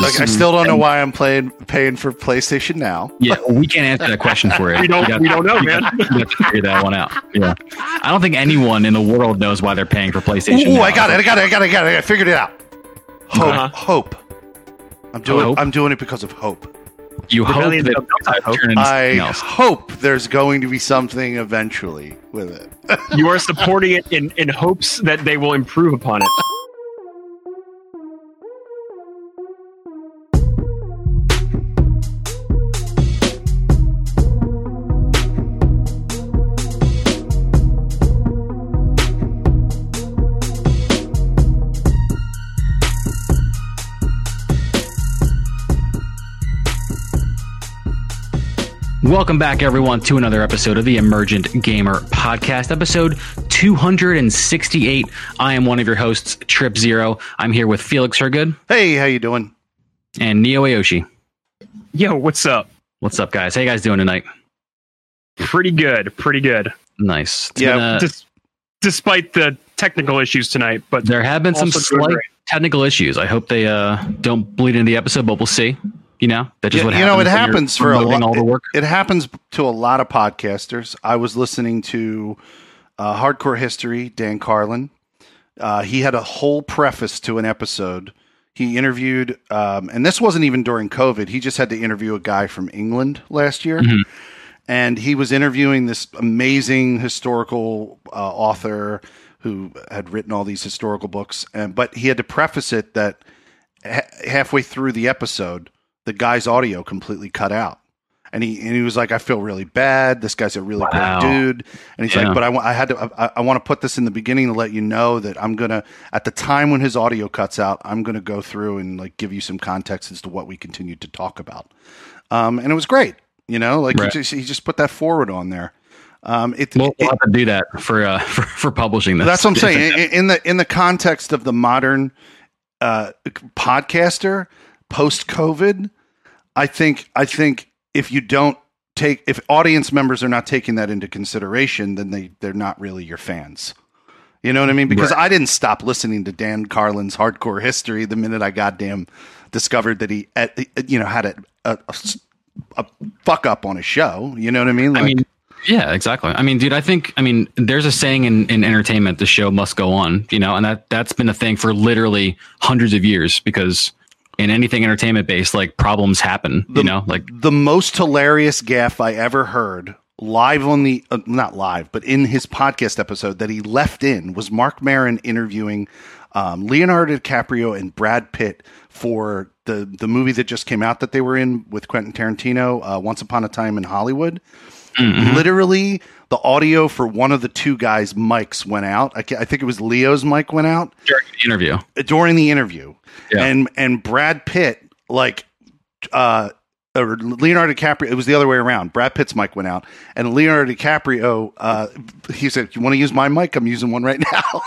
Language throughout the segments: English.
Like, I still don't know why I'm playing paying for PlayStation Now. Yeah, we can't answer that question for you. We don't- You got- we don't know, you man. got- You have to figure that one out. Yeah, I don't think anyone in the world knows why they're paying for PlayStation. Ooh, now. I got it! I got it! I got it! I got it! I figured it out. Hope. Uh-huh. Hope. I'm doing. Hope? I'm doing it because of hope. You hope Rebellion that of Delta Hope. turn into I something else. hope there's going to be something eventually with it. You are supporting it in, in hopes that they will improve upon it. Welcome back, everyone, to another episode of the Emergent Gamer Podcast, episode 268. I am one of your hosts, Trip Zero. I'm here with Felix Hergood Hey, how you doing? and Neo Aoshi. Yo, what's up? What's up, guys? How you guys doing tonight? Pretty good. Pretty good. Nice. It's Yeah, a- Des- despite the technical issues tonight, but there have been some slight great. technical issues. I hope they uh, don't bleed into the episode, but we'll see. You know, that's just Yeah, what you know, it happens for a lot. all the work. It, it happens to a lot of podcasters. I was listening to uh, Hardcore History, Dan Carlin. Uh, he had a whole preface to an episode. He interviewed, um, and this wasn't even during COVID. He just had to interview a guy from England last year. Mhm. And he was interviewing this amazing historical uh, author who had written all these historical books. And, but he had to preface it that ha- halfway through the episode, the guy's audio completely cut out. And he and he was like, I feel really bad. This guy's a really Wow. great dude. And he's Yeah. like, but I, I had to, I, I want to put this in the beginning to let you know that I'm gonna, at the time when his audio cuts out, I'm gonna go through and like give you some context as to what we continued to talk about. Um, and it was great. You know, like Right. he just he just put that forward on there. Um, it, We'll, it- have to do that for uh, for, for publishing this. that's what I'm saying. In, in the in the context of the modern uh, podcaster post COVID, I think I think if you don't take if audience members are not taking that into consideration, then they they're not really your fans. You know what I mean? Because I didn't stop listening to Dan Carlin's hardcore history the minute I goddamn discovered that he, uh, you know, had a a fuck up on his show. You know what I mean? I Like, mean, yeah, exactly. I mean, dude, I think, I mean, there's a saying in, in entertainment, the show must go on, you know, and that, that's been a thing for literally hundreds of years because in anything entertainment based, like problems happen, you know, like, the most hilarious gaff I ever heard live on the uh, not live, but in his podcast episode that he left in was Mark Maron interviewing um, Leonardo DiCaprio and Brad Pitt for the the movie that just came out that they were in with Quentin Tarantino, uh, Once Upon a Time in Hollywood. Literally, the audio for one of the two guys' mics went out. I, I think it was Leo's mic went out during the interview. during the interview, Yeah. and and Brad Pitt like uh or Leonardo DiCaprio. It was the other way around. Brad Pitt's mic went out, and Leonardo DiCaprio. Uh, he said, "You want to use my mic? I'm using one right now."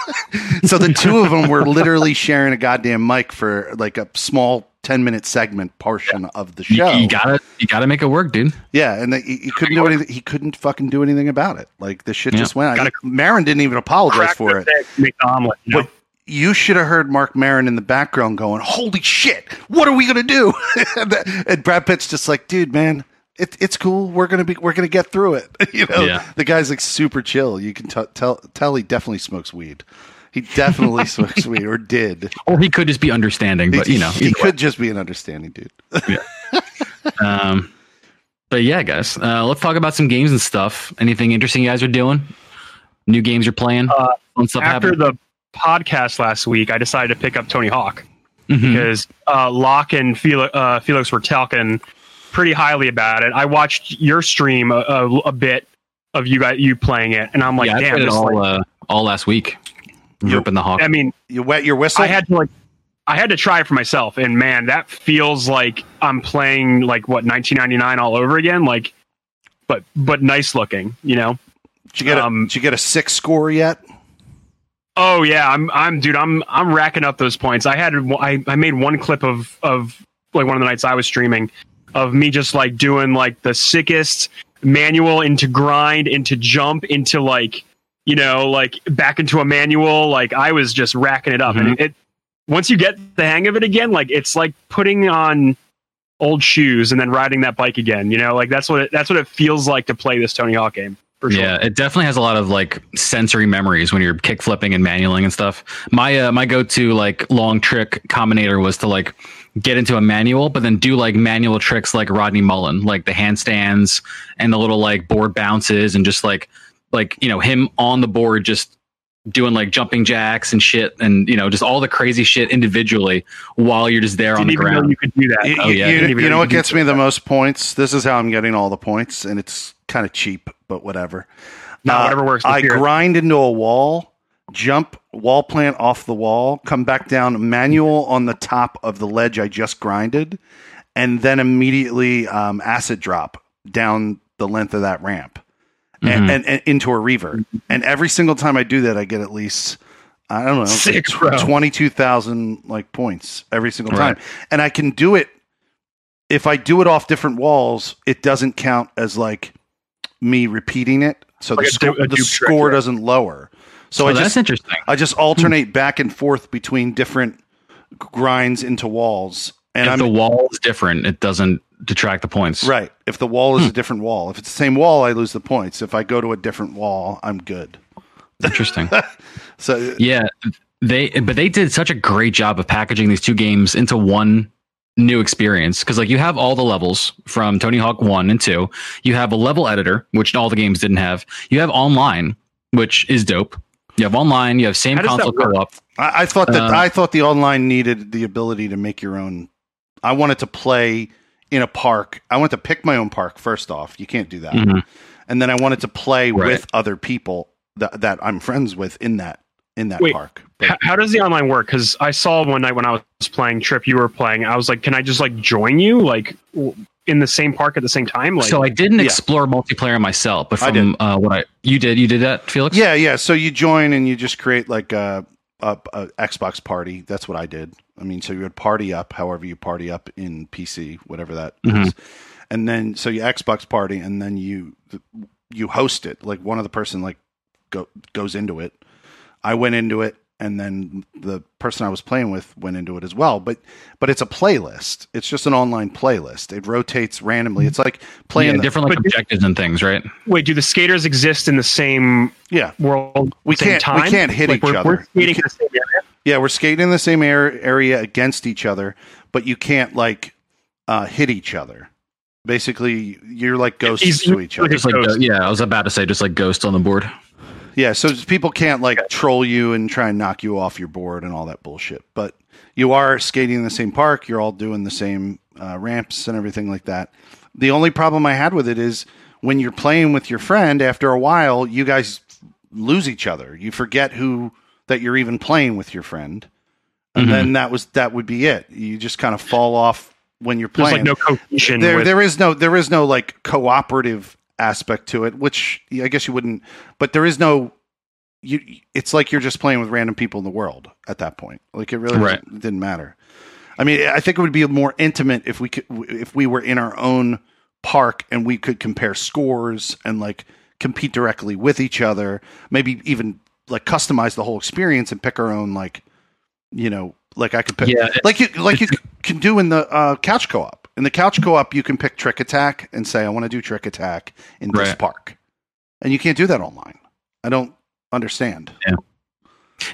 so the two of them were literally sharing a goddamn mic for like a small ten minute segment portion of the show. you gotta, you gotta make it work, dude. yeah, and the, he, he couldn't do anything. He couldn't fucking do anything about it. Like the shit Yeah. just went. Gotta- Maron didn't even apologize for it. egg, omelet. You know? But you should have heard Mark Maron in the background going, "Holy shit, what are we gonna do?" and, and Brad Pitt's just like, "Dude, man, it, it's cool. We're gonna be, we're gonna get through it." you know, Yeah. the guy's like super chill. You can t- tell tell he definitely smokes weed. He definitely smokes weed, or did. Or he could just be understanding, but you know, he either way. could just be an understanding dude. Um, but yeah, guys, uh, let's talk about some games and stuff. Anything interesting you guys are doing? New games you're playing? Uh, stuff After happening? the podcast last week, I decided to pick up Tony Hawk Mhm. because uh, Locke and Felix, uh, Felix were talking pretty highly about it. I watched your stream a, a, a bit of you guys you playing it, and I'm like, yeah, I damn, played it all, like- uh, all last week. You- Ripping the hawk. I mean, You wet your whistle. I had to like, I had to try it for myself, and man, that feels like I'm playing like what 1999 all over again. Like, but but nice looking, you know. did you get a, um, did you get a sick score yet? Oh yeah, I'm I'm dude, I'm I'm racking up those points. I had I, I made one clip of of like one of the nights I was streaming of me just like doing like the sickest manual into grind into jump into like you know like back into a manual like I was just racking it up and it once you get the hang of it again, like it's like putting on old shoes and then riding that bike again. You know, like that's what it, that's what it feels like to play this Tony Hawk game. For sure. Yeah, it definitely has a lot of like sensory memories when you're kick flipping and manualing and stuff. My uh, my go to like long trick combinator was to like get into a manual, but then do like manual tricks like Rodney Mullen, like the handstands and the little like board bounces and just like like you know him on the board just doing like jumping jacks and shit and you know just all the crazy shit individually while you're just there on Didn't the even know ground. you could do that. You, Oh, yeah. you- Didn't you know know what gets do me the most points? This is how I'm getting all the points, and it's kind of cheap, but whatever. No, Uh, whatever works. I let's hear it. grind into a wall, jump wall plant off the wall, come back down manual on the top of the ledge I just grinded, and then immediately um, acid drop down the length of that ramp and, Mhm. and, and into a reverb. And every single time I do that, I get at least I don't know Six, bro. twenty two thousand like points every single Right. time, and I can do it. If I do it off different walls, it doesn't count as like me repeating it, so Like the, sco- du- the dupe trick, score doesn't lower. So oh, I that's just interesting. I just alternate back and forth between different grinds into walls, and if I'm the wall is different, it doesn't detract the points. right. If the wall is a different wall, if it's the same wall, I lose the points. If I go to a different wall, I'm good. Interesting. So Yeah, they but they did such a great job of packaging these two games into one new experience because like you have all the levels from Tony Hawk 1 and 2. You have a level editor which all the games didn't have. You have online which is dope. You have online, you have same How console co-op. I, I thought that Uh, I thought the online needed the ability to make your own. I wanted to play in a park. I wanted to pick my own park first off. You can't do that. Mhm. And then I wanted to play Right. with other people that, that I'm friends with in that in that Wait, park. But- How, how does the online work? Because I saw one night when I was playing Trip, you were playing. I was like, can I just like join you like w- in the same park at the same time? Like, so I didn't yeah. explore multiplayer myself, but I from uh, what I you did, you did that, Felix? Yeah, yeah. So you join and you just create like a, a, a Xbox party. That's what I did. I mean, so you would party up, however you party up in PC, whatever that is, Mhm. and then so you Xbox party, and then you you host it. Like one of the person like go, goes into it. I went into it, and then the person I was playing with went into it as well. But but it's a playlist. It's just an online playlist. It rotates randomly. It's like playing Yeah, the, different like but- objectives and things, right? wait, do the skaters exist in the same yeah. world? We same can't- we can't hit Like, each we're, other. We're skating You in the same area. Yeah, we're skating in the same air, area against each other, but you can't like uh, hit each other. Basically, you're like ghosts He's- to each other. Like Ghost. yeah, I was about to say just like ghosts on the board. Yeah, so people can't like troll you and try and knock you off your board and all that bullshit. But you are skating in the same park. You're all doing the same uh, ramps and everything like that. The only problem I had with it is when you're playing with your friend. After a while, you guys lose each other. You forget who that you're even playing with your friend, and Mhm. then that was that would be it. You just kind of fall off when you're There's playing like no cohesion. there with, there is no there is no like cooperative aspect to it which i guess you wouldn't but there is no you it's like you're just playing with random people in the world at that point like it really Right. didn't matter i mean i think it would be more intimate if we could if we were in our own park and we could compare scores and like compete directly with each other maybe even like customize the whole experience and pick our own like you know like i could pick Yeah, like you like you can do in the uh, couch co-op. In the couch co-op, you can pick trick attack and say, "I want to do trick attack in this park," and you can't do that online. I don't understand.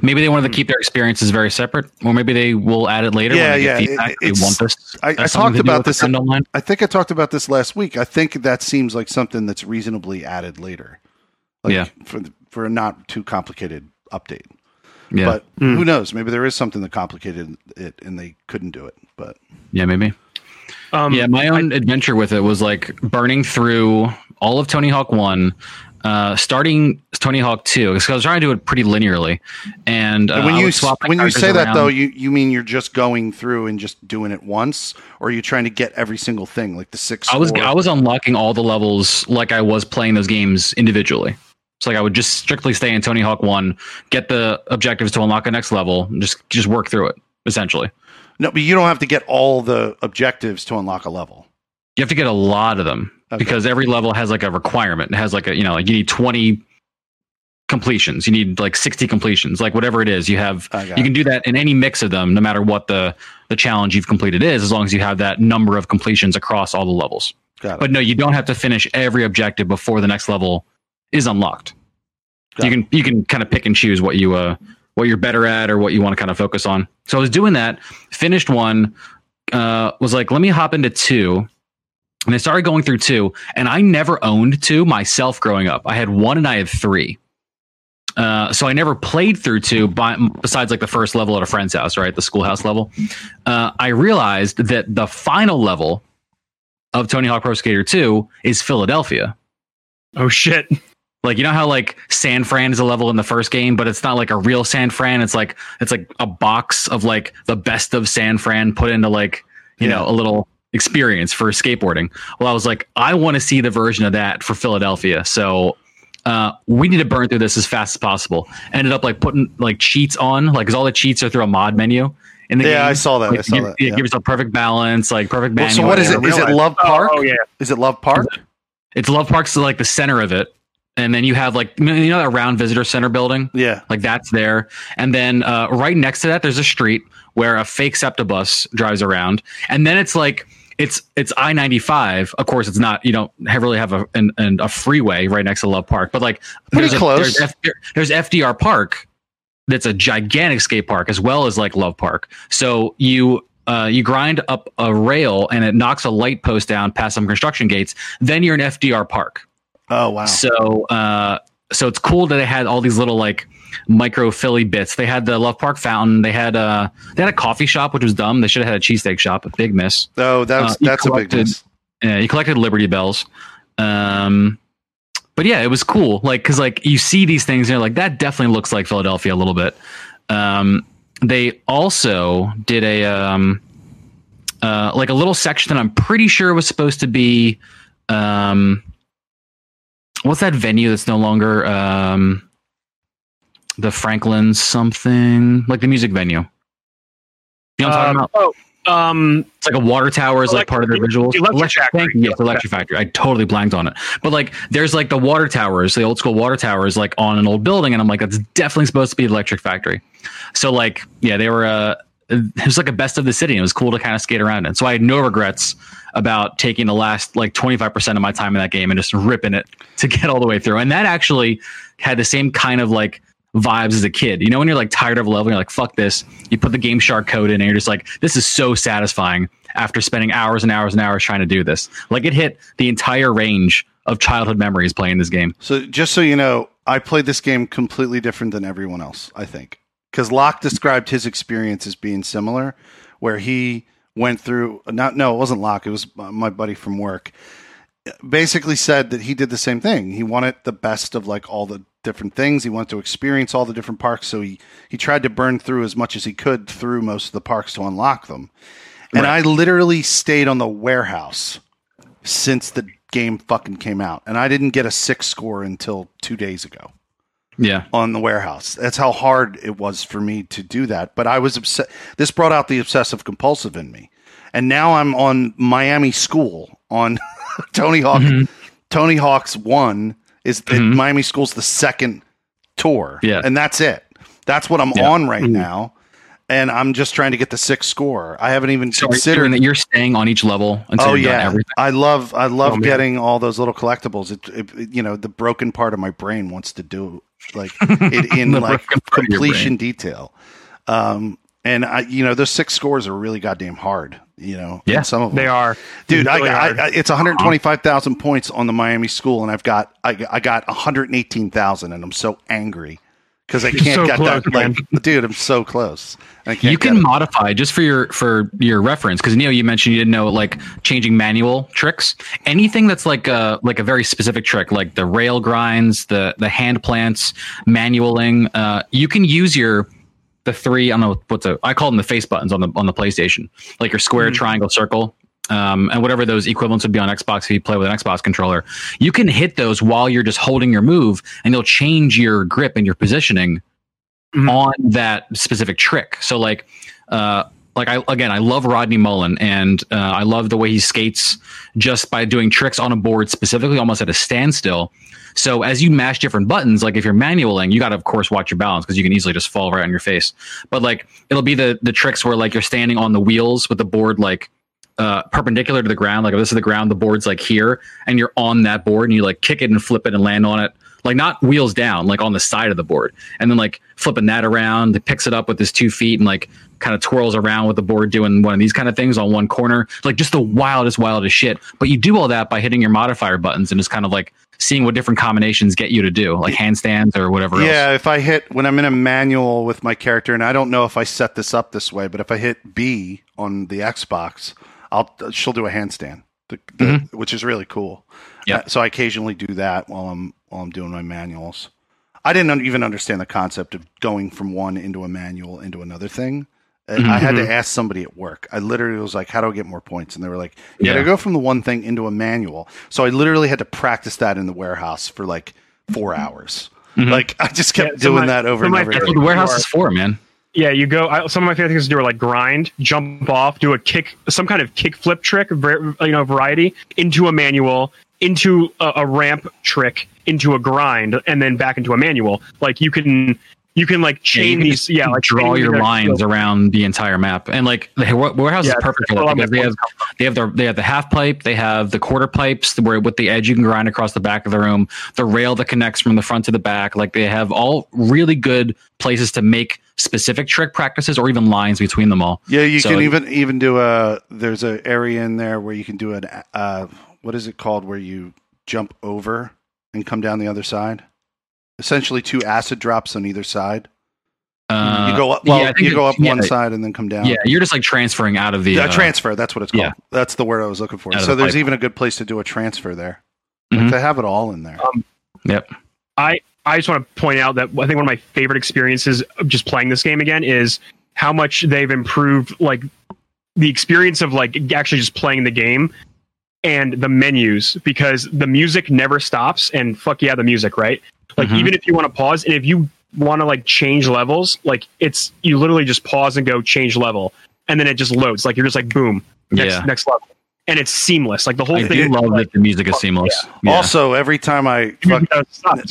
Maybe they wanted to keep their experiences very separate, or maybe they will add it later. Yeah, when they yeah, get feedback. it- they want this. I- I talked about this- online. I think I talked about this last week. I think that seems like something that's reasonably added later. Like Yeah. for the, for a not too complicated update. Yeah, But Hmm. who knows? Maybe there is something that complicated it and they couldn't do it. But yeah, maybe. um, yeah, my own adventure with it was like burning through all of Tony Hawk One, uh, starting Tony Hawk Two because I was trying to do it pretty linearly. And, uh, And when you would swap my when you characters say that around. though, you you mean you're just going through and just doing it once, or are you trying to get every single thing like the six? I was score? I was unlocking all the levels like I was playing those games individually. So like I would just strictly stay in Tony Hawk One, get the objectives to unlock a next level, and just just work through it essentially. no, but you don't have to get all the objectives to unlock a level. You have to get a lot of them Okay. because every level has like a requirement. It has like a you know like you need twenty completions. You need like 60 completions, like whatever it is. You have you can do that in any mix of them, no matter what the the challenge you've completed is, as long as you have that number of completions across all the levels. Got it. But no, you don't have to finish every objective before the next level is unlocked. Got you can you can kind of pick and choose what you uh what you're better at or what you want to kind of focus on. So I was doing that, finished one, uh, was like, let me hop into two. And I started going through two, and I never owned two myself growing up. I had one and I had three. Uh, so I never played through two, by, besides like the first level at a friend's house, right? The schoolhouse level. Uh, I realized that the final level of Tony Hawk Pro Skater 2 is Philadelphia. Oh shit! Like you know how like San Fran is a level in the first game, but it's not like a real San Fran. It's like it's like a box of like the best of San Fran put into like you Yeah. know a little experience for skateboarding. Well, I was like, I want to see the version of that for Philadelphia. So uh, we need to burn through this as fast as possible. Ended up like putting like cheats on, like because all the cheats are through a mod menu in the game. Yeah, I saw that. I Like, saw give, that, yeah, yeah. give yourself perfect balance, like perfect Well, so what is it? Is it realized- Love Oh, Park? oh, yeah. Is it Love Park? It's Love Park's like the center of it, and then you have like you know that round visitor center building. Yeah. Like that's there. And then uh, right next to that, there's a street where a fake SEPTA bus drives around. And then it's like it's it's I ninety five. Of course, it's not. You don't have, really have a an, an, a freeway right next to Love Park, but like Pretty there's a- close. there's, F, there's FDR Park. That's a gigantic skate park as well as like Love Park. So you. Uh, you grind up a rail and it knocks a light post down past some construction gates. Then you're in FDR Park. Oh wow. So uh so it's cool that they had all these little like micro Philly bits. They had the Love Park fountain. They had uh they had a coffee shop, which was dumb. They should have had a cheesesteak shop, a big miss. Oh, that's uh, that's a big miss. Yeah, you collected Liberty Bells. Um but yeah, it was cool. Like cuz like you see these things and you're like that definitely looks like Philadelphia a little bit. Um they also did a um uh like a little section that I'm pretty sure was supposed to be um what's that venue that's no longer um the Franklin something like the music venue. You know what I'm talking about? oh, um, It's like a water tower is like part of their visuals. Electric Factory. Yes, Electric Factory. I totally blanked on it. But like, there's like the water towers, the old school water towers, like on an old building, and I'm like, that's definitely supposed to be Electric Factory. So like, yeah, they were. uh It was like a best of the city. And it was cool to kind of skate around in. So I had no regrets about taking the last like 25 percent of my time in that game and just ripping it to get all the way through. And that actually had the same kind of like vibes as a kid. You know, when you're like tired of a level, you're like, fuck this. You put the Game Shark code in and you're just like, this is so satisfying after spending hours and hours and hours trying to do this. Like it hit the entire range of childhood memories playing this game. So just so you know, I played this game completely different than everyone else. I think because Locke described his experience as being similar, where he went through. Not no, it wasn't Locke. It was my buddy from work. Basically said that he did the same thing. He wanted the best of like all the different things. He wanted to experience all the different parks. So he he tried to burn through as much as he could through most of the parks to unlock them. And I literally stayed on the warehouse since the game fucking came out, and I didn't get a sick score until two days ago Yeah. on the warehouse. That's how hard it was for me to do that. But I was upset. This brought out the obsessive compulsive in me, and now I'm on Miami School on Tony Hawk. Mm-hmm. Tony Hawk's one is mm-hmm. Miami School's the second tour, Yeah. and that's it. That's what I'm Yeah. on right mm-hmm. now. And I'm just trying to get the sixth score. I haven't even So considered that you're staying on each level until Oh you've done yeah, everything. I love I love Oh, getting all those little collectibles. It, it, you know, the broken part of my brain wants to do like it in like broken part of your completion detail. Um, and I, you know, those sick scores are really goddamn hard. You know, Yeah, some of them they are, Dude, Really I, I. I, it's 125,000 points on the Miami school, and I've got I, I got 118,000, and I'm so angry because I can't so get close, that. Like, dude, I'm so close. I can't you can it. modify just for your for your reference because Neil, you mentioned you didn't know like changing manual tricks. Anything that's like a like a very specific trick, like the rail grinds, the the hand plants, manualing. Uh, you can use your the three. I don't know what's a I call them the face buttons on the on the PlayStation, like your square, triangle, circle. Um, and whatever those equivalents would be on Xbox if you play with an Xbox controller, you can hit those while you're just holding your move, and they'll change your grip and your positioning Mhm. on that specific trick. So like, uh, like I again, I love Rodney Mullen, and uh, I love the way he skates just by doing tricks on a board, specifically almost at a standstill. So as you mash different buttons, like if you're manualing, you got to of course watch your balance because you can easily just fall right on your face. But like it'll be the the tricks where like you're standing on the wheels with the board like uh, perpendicular to the ground. Like if this is the ground, the board's like here, and you're on that board, and you like kick it and flip it and land on it, like not wheels down, like on the side of the board, and then like flipping that around. It picks it up with his two feet and like kind of twirls around with the board doing one of these kind of things on one corner. Like just the wildest, wildest shit. But you do all that by hitting your modifier buttons and just kind of like seeing what different combinations get you to do, like handstands or whatever Yeah, else. if I hit when I'm in a manual with my character, and I don't know if I set this up this way, but if I hit B on the Xbox, I'll she'll do a handstand, the, the, which is really cool. Yeah. Uh, so I occasionally do that while I'm while I'm doing my manuals. I didn't even understand the concept of going from one into a manual into another thing. Uh, I had to ask somebody at work. I literally was like, "How do I get more points?" And they were like, "You got to Yeah. go from the one thing into a manual." So I literally had to practice that in the warehouse for like four hours. Like I just kept Yeah, doing my- that over and my over. That's what the warehouse is for, man. Yeah, you go. I, some of my favorite things to do are like grind, jump off, do a kick, some kind of kick flip trick, you know, variety into a manual, into a, a ramp trick, into a grind, and then back into a manual. Like you can, you can like Yeah, you chain can these. Yeah, like draw your these- lines around the entire map, and like the warehouse Yeah, is perfect for that because they have they have their they have the half pipe, they have the quarter pipes where with the edge you can grind across the back of the room, the rail that connects from the front to the back. Like they have all really good places to make specific trick practices or even lines between them all. Yeah, you So- can even even do a. There's an area in there where you can do an. Uh, what is it called? Where you jump over and come down the other side. Essentially, two acid drops on either side. Uh, you go up. Well, yeah, you go up yeah, one side and then come down. Yeah, you're just like transferring out of the Yeah, uh, transfer. That's what it's called. yeah. That's the word I was looking for. Out So the there's pipe. even a good place to do a transfer there. Mhm. Like they have it all in there. Yep. I I just want to point out that I think one of my favorite experiences of just playing this game again is how much they've improved like the experience of like actually just playing the game and the menus because the music never stops and fuck yeah the music right like Mhm. even if you want to pause and if you want to like change levels like it's you literally just pause and go change level and then it just loads like you're just like boom next Yeah. next level and it's seamless like the whole I thing I love that the music is seamless. Yeah. Also, every time I fuck,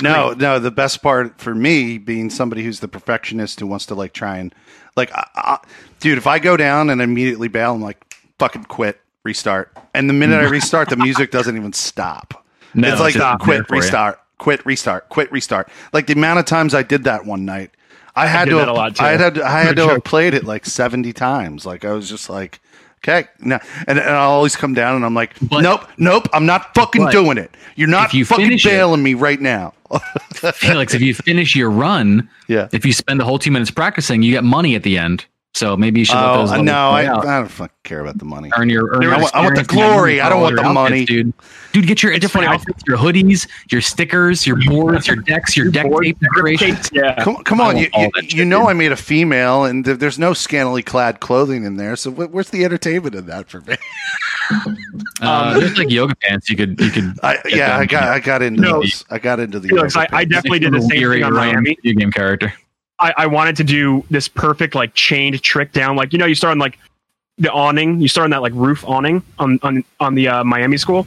No, no, no. The best part for me, being somebody who's the perfectionist who wants to like try and like, I, I, dude, if I go down and immediately bail, I'm like, fucking quit, restart. And the minute I restart, the music doesn't even stop. No, it's like just there quit, for you. restart, quit, restart, quit, restart. Like the amount of times I did that one night, I had did to. have, a lot, too. I had. I had No to have played it like seventy times. Like I was just like. Okay, no, and, and I'll always come down and I'm like, But- nope, nope, I'm not fucking doing it. You're not you fucking finish it- bailing me right now. Felix, if you finish your run, Yeah. if you spend the whole two minutes practicing, you get money at the end. So maybe you should let Oh those levels no, I. I don't fucking care about the money. earn your earn I want- I want the glory. I don't want the your money. outfits, dude. Dude, get your different funny. outfits, your hoodies, your stickers, your boards, your decks, your deck Board- tape decorations. yeah Come, come on, you, you, that you know dude. I made a female, and th- there's no scantily clad clothing in there. So wh- where's the entertainment in that for me? Uh, there's like yoga pants. You could you could. I, yeah, them. I got I got into No. those. I got into the. Felix, yoga I, I definitely did the same thing on your own Miami. Video game character. I, I wanted to do this perfect like chained trick down. Like you know, you start on like the awning. You start on that like roof awning on on on the uh, Miami school,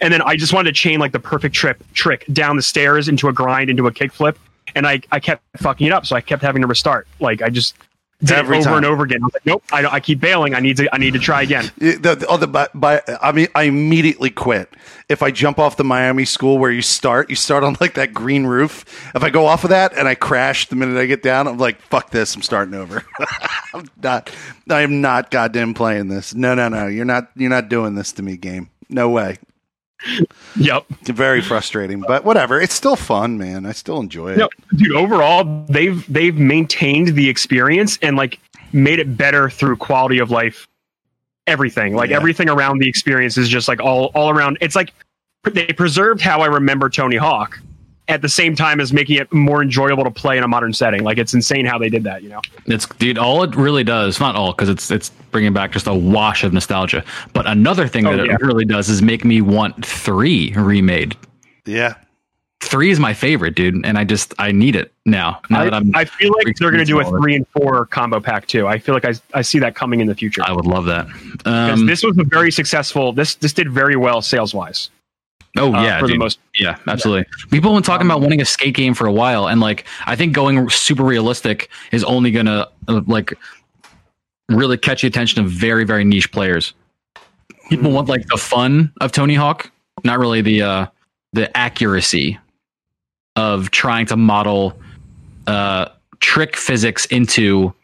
and then I just wanted to chain like the perfect trip trick down the stairs into a grind into a kickflip, and I I kept fucking it up, so I kept having to restart. Like I just did Every over time. and over again. I was like, nope, I, I keep bailing. I need to I need to try again. The, the, oh, the, by, by, I mean, I immediately quit. If I jump off the Miami school where you start, you start on like that green roof. If I go off of that and I crash the minute I get down, I'm like, fuck this, I'm starting over. I'm not, I am not goddamn playing this. No, no, no, you're not, you're not doing this to me, game. No way. Yep. Very frustrating, but whatever. It's still fun, man. I still enjoy it. No, dude. Overall, they've they've maintained the experience and like made it better through quality of life. Everything, like Yeah. everything around the experience, is just like all all around. It's like they preserved how I remember Tony Hawk, at the same time as making it more enjoyable to play in a modern setting. Like it's insane how they did that. You know. It's dude. All it really does, not all, because it's it's bringing back just a wash of nostalgia. But another thing Oh, that yeah. it really does is make me want three remade. Yeah. Three is my favorite, dude, and I just I need it now. Now that I'm, I, I feel like they're going to do a experiencing all of it. three and four combo pack too. I feel like I I see that coming in the future. I would love that. Um, this was a very successful. This this did very well sales wise. Oh uh, yeah, for the most. Yeah, absolutely. People have been talking about wanting a skate game for a while, and like I think going super realistic is only gonna uh, like really catch the attention of very very niche players. People want like the fun of Tony Hawk, not really the uh the accuracy of trying to model uh trick physics into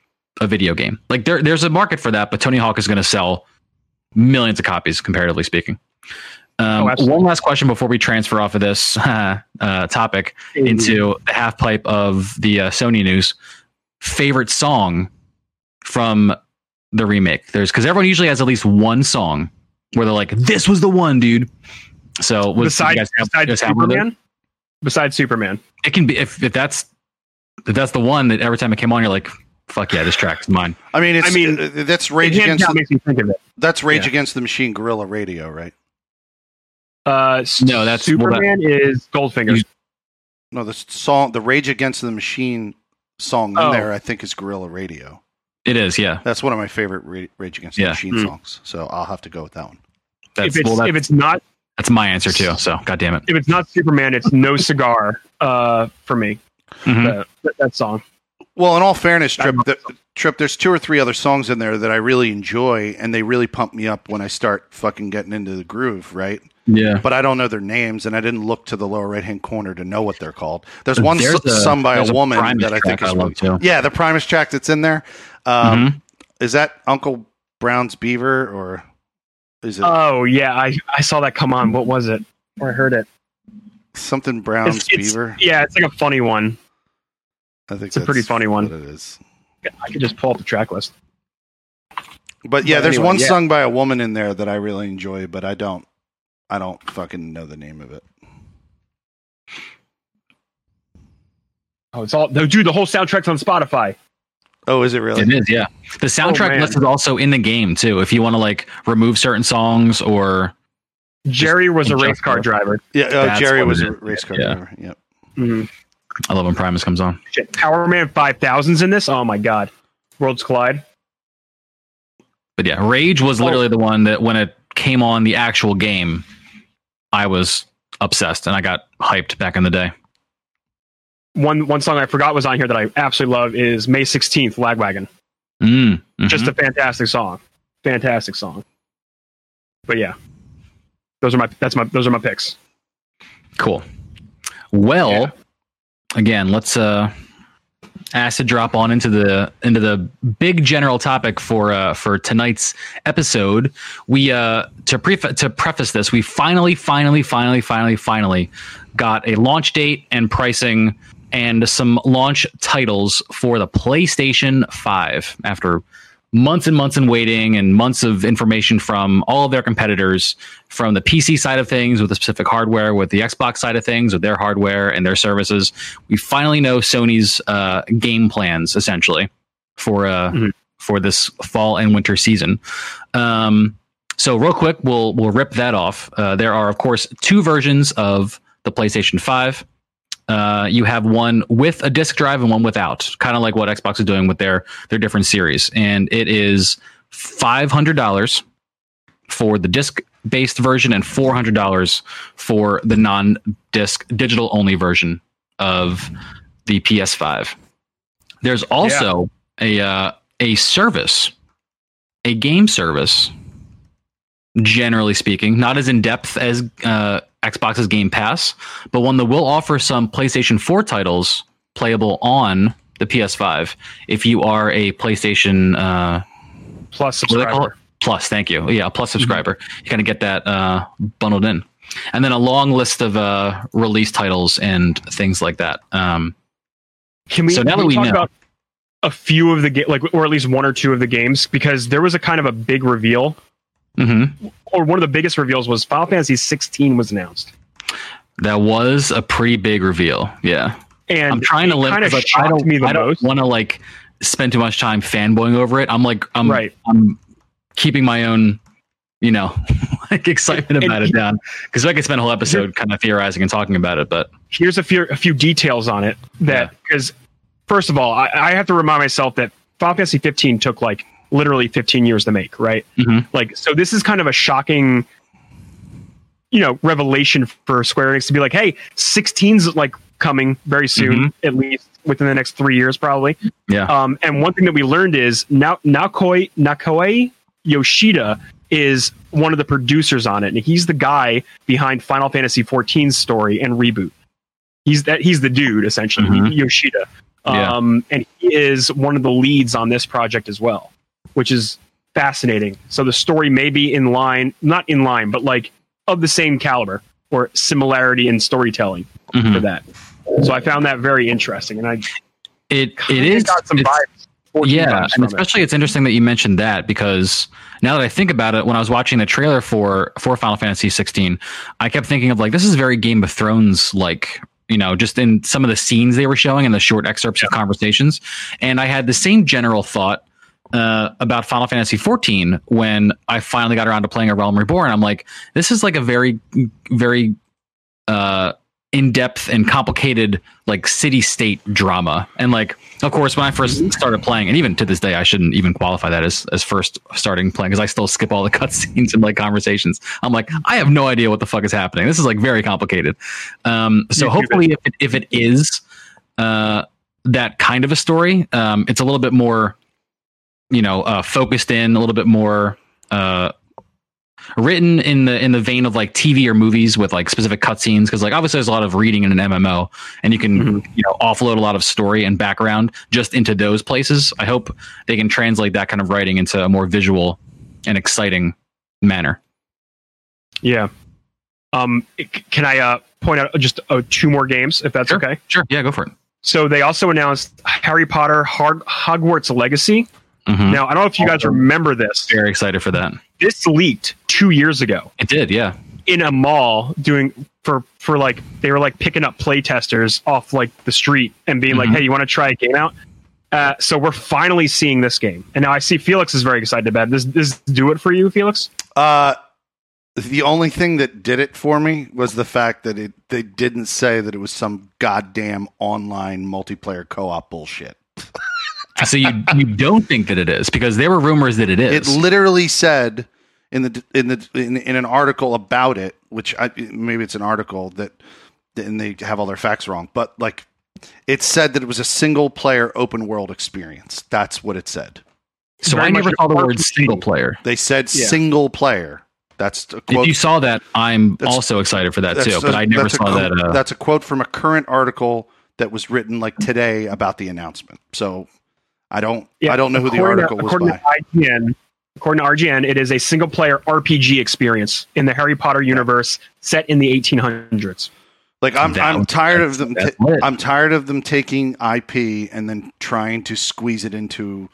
a video game. Like there there's a market for that, but Tony Hawk is going to sell millions of copies comparatively speaking. Um, Oh, absolutely. one last question before we transfer off of this uh, topic into the half pipe of the uh, Sony news. Favorite song from the remake? There's because everyone usually has at least one song where they're like, "This was the one, dude." So was, besides, guys have- besides guys have one of those? Superman. Besides Superman, it can be if, if that's if that's the one that every time it came on, you're like, "Fuck yeah, this track's mine." I mean, it's, I mean, uh, that's Rage Against the, makes think of it. that's Rage Yeah. Against the Machine Guerrilla Radio, right? Uh, No, that's- well, that- Superman is Goldfinger. You- No, the song, the Rage Against the Machine song in Oh. there, I think is Guerrilla Radio. It is, yeah. That's one of my favorite Ra- Rage Against the Yeah. Machine Hmm. songs. So I'll have to go with that one. That's if it's well, that, if it's not that's my answer too. So, god damn it. if it's not Superman, it's No Cigar. Uh, for me, that, that song. Well, in all fairness, Trip, the, Trip, there's two or three other songs in there that I really enjoy, and they really pump me up when I start fucking getting into the groove, right? Yeah. But I don't know their names, and I didn't look to the lower right hand corner to know what they're called. There's one There's s- a- sung by a a woman Primus that I think is I love, really- too. yeah, the Primus track that's in there. Um, Mhm. Is that Uncle Brown's Beaver or is it Oh yeah, I I saw that come on. What was it? Or I heard it. something Brown's It's- it's- Beaver? Yeah, it's like a funny one. I think it's a pretty funny one. It is. I could just pull up the track list. But yeah, But there's anyway, one yeah. sung by a woman in there that I really enjoy, but I don't, I don't fucking know the name of it. Oh, it's all no, dude. The whole soundtrack's on Spotify. Oh, is it really? It is, yeah. The soundtrack man. list is also in the game too. If you want to like remove certain songs or Jerry was a race car driver. Yeah, uh, Jerry was a race car Yeah. driver. Yep. Mhm. I love when Primus comes on. Shit, Powerman Five Thousands in this. Oh my god, Worlds Collide. But yeah, Rage was Oh. literally the one that when it came on the actual game, I was obsessed and I got hyped back in the day. One one song I forgot was on here that I absolutely love is May Sixteenth, Lagwagon. Mm, mhm. Just a fantastic song, fantastic song. But yeah, those are my that's my those are my picks. Cool. Well, Yeah. again, let's uh acid drop on into the into the big general topic for uh for tonight's episode. We uh to pref- to preface this, we finally finally finally finally finally got a launch date and pricing and some launch titles for the PlayStation 5 after months and months and waiting and months of information from all of their competitors from the PC side of things with the specific hardware, with the Xbox side of things with their hardware and their services. We finally know Sony's uh, game plans essentially for uh, Mhm. for this fall and winter season. Um, so real quick, we'll we'll rip that off. Uh, there are of course two versions of the PlayStation Five. Uh, you have one with a disk drive and one without, kind of like what Xbox is doing with their their different series, and it is five hundred dollars for the disc based version and four hundred dollars for the non disc digital only version of the PS5. There's also a uh, a service, a game service. Generally speaking, not as in depth as uh, Xbox's Game Pass, but one that will offer some PlayStation 4 titles playable on the PS5 if you are a PlayStation uh, Plus what do they call it? subscriber. Plus, thank you. Yeah, a plus subscriber. You kind of get that uh, bundled in. And then a long list of uh, release titles and things like that. Um, Can we, So now that we talk know- about a few of the ga- like, or at least one or two of the games because there was a kind of a big reveal, mhm. or one of the biggest reveals was Final Fantasy 16 was announced, That was a pretty big reveal. Yeah. and I'm trying to it limit kind of like, shocked I don't, I don't want to like spend too much time fanboying over it. I'm like, I'm, Right. I'm keeping my own, you know, like excitement And- about it down because I could spend a whole episode kind of theorizing and talking about it. But Here's a few a few details on it that because first of all, I, I have to remind myself that Final Fantasy 15 took like literally 15 years to make, right? Mhm. Like, so this is kind of a shocking you know revelation for Square Enix to be like, hey, 16's like coming very soon, at least within the next three years, probably. Yeah. Um, and one thing that we learned is now Naoki Naoki Yoshida is one of the producers on it, and he's the guy behind Final Fantasy XIV's story and reboot. He's that he's the dude essentially, Mhm. Yoshida. Yeah. Um, and he is one of the leads on this project as well, which is fascinating. So the story may be in line, not in line, but like of the same caliber or similarity in storytelling Mhm. for that. So I found that very interesting, and I It it got some vibes. yeah, and from it. especially it's interesting that you mentioned that because now that I think about it, when I was watching the trailer for for Final Fantasy 16, I kept thinking of like this is very Game of Thrones like. You know, just in some of the scenes they were showing and the short excerpts of conversations, and I had the same general thought uh, about Final Fantasy 14 when I finally got around to playing a Realm Reborn. I'm like, this is like a very, very uh, in depth and complicated like city state drama. And like, of course, when I first started playing, and even to this day, I shouldn't even qualify that as as first starting playing because I still skip all the cutscenes and like conversations. I'm like, I have no idea what the fuck is happening. This is like very complicated. Um, so hopefully, if it, if it is uh, that kind of a story, um, it's a little bit more, you know, uh, focused in, a little bit more. Uh, written in the in the vein of like TV or movies with like specific cutscenes because like obviously there's a lot of reading in an MMO and you can Mhm. you know offload a lot of story and background just into those places. I hope they can translate that kind of writing into a more visual and exciting manner. Yeah. Um, can I uh, point out just uh, two more games, if that's Sure. okay? Sure, yeah, go for it. So they also announced Harry Potter Hog- Hogwarts Legacy. Mhm. Now, I don't know if you guys remember this. Very excited for that. This leaked two years ago It did, yeah. in a mall doing for for like they were like picking up play testers off like the street and being like, Mhm. "Hey, you want to try a game out?" Uh, so we're finally seeing this game, and now I see Felix is very excited about it. Does this do it for you, Felix? Uh, the only thing that did it for me was the fact that it they didn't say that it was some goddamn online multiplayer co-op bullshit. So you you don't think that it is because there were rumors that it is. it It is. literally said in the in the in, in an article about it, which I, maybe it's an article that and they have all their facts wrong, but like it said that it was a single player open world experience. That's what it said. so very I never saw the word single player. They said Yeah. single player. That's a If you saw that, I'm That's- also excited for that too. a- But I never that's a saw qu- that. Uh, that's a quote from a current article that was written like today about the announcement. So I don't I don't know who the article to, was according by. To IGN, according to IGN, it is a single player RPG experience in the Harry Potter universe set in the 1800s. Like I'm That I'm tired of them. that's ta- lit. I'm tired of them taking IP and then trying to squeeze it into,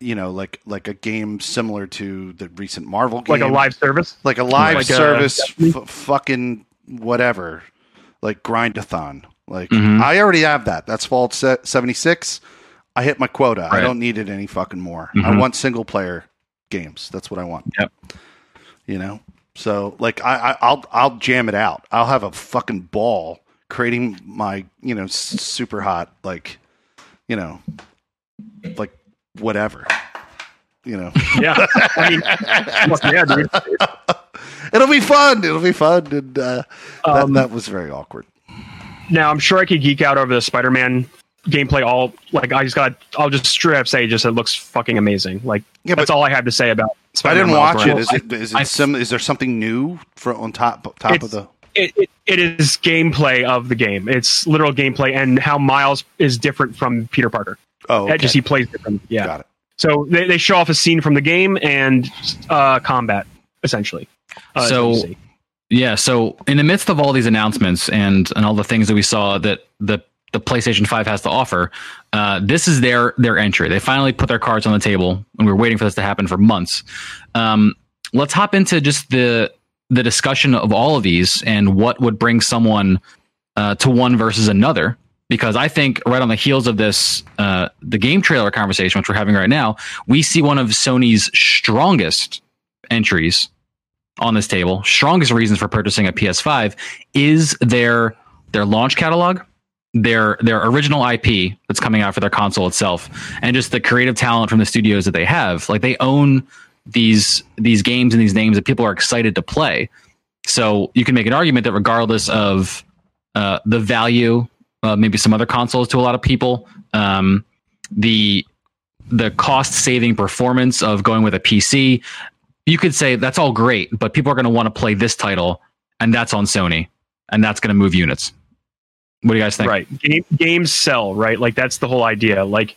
you know, like like a game similar to the recent Marvel game, Like a live service. like a live Like service, f- fucking whatever, like grindathon. Like Mhm. I already have that. That's Fallout 76. I hit my quota. I don't need it any fucking more. I Mhm. want single player games. That's what I want. Yep. You know. So like I, I I'll I'll jam it out. I'll have a fucking ball creating my you know super hot like you know like whatever. You know. Yeah. I mean, yeah, dude. It'll be fun. It'll be fun. And uh, Um, that, that was very awkward. Now, I'm sure I could geek out over the Spider Man gameplay all like I just got I'll just straight up say just it looks fucking amazing. Like Yeah, that's but all I have to say about I Spider-Man didn't watch it. Morales. Is it is it I- some? Is there something new for on top top of the? it, it, it is gameplay of the game. It's literal gameplay and how Miles is different from Peter Parker. Oh, okay. Just he plays different. Yeah. got it. So they, they show off a scene from the game and uh, combat essentially. Uh, So- as you see. Yeah, so in the midst of all these announcements and and all the things that we saw that the the PlayStation 5 has to offer, uh, this is their their entry. They finally put their cards on the table, and we were waiting for this to happen for months. Um, let's hop into just the the discussion of all of these and what would bring someone uh, to one versus another. Because I think right on the heels of this, uh, the game trailer conversation, which we're having right now, we see one of Sony's strongest entries on this table, strongest reasons for purchasing a PS5 is their their launch catalog, their their original IP that's coming out for their console itself, and just the creative talent from the studios that they have. Like they own these these games and these names that people are excited to play. So you can make an argument that regardless of uh, the value, uh, maybe some other consoles to a lot of people, um, the the cost saving performance of going with a PC, you could say that's all great, but people are going to want to play this title, and that's on Sony, and that's going to move units. What do you guys think? Right. Game, games sell, right? Like that's the whole idea. Like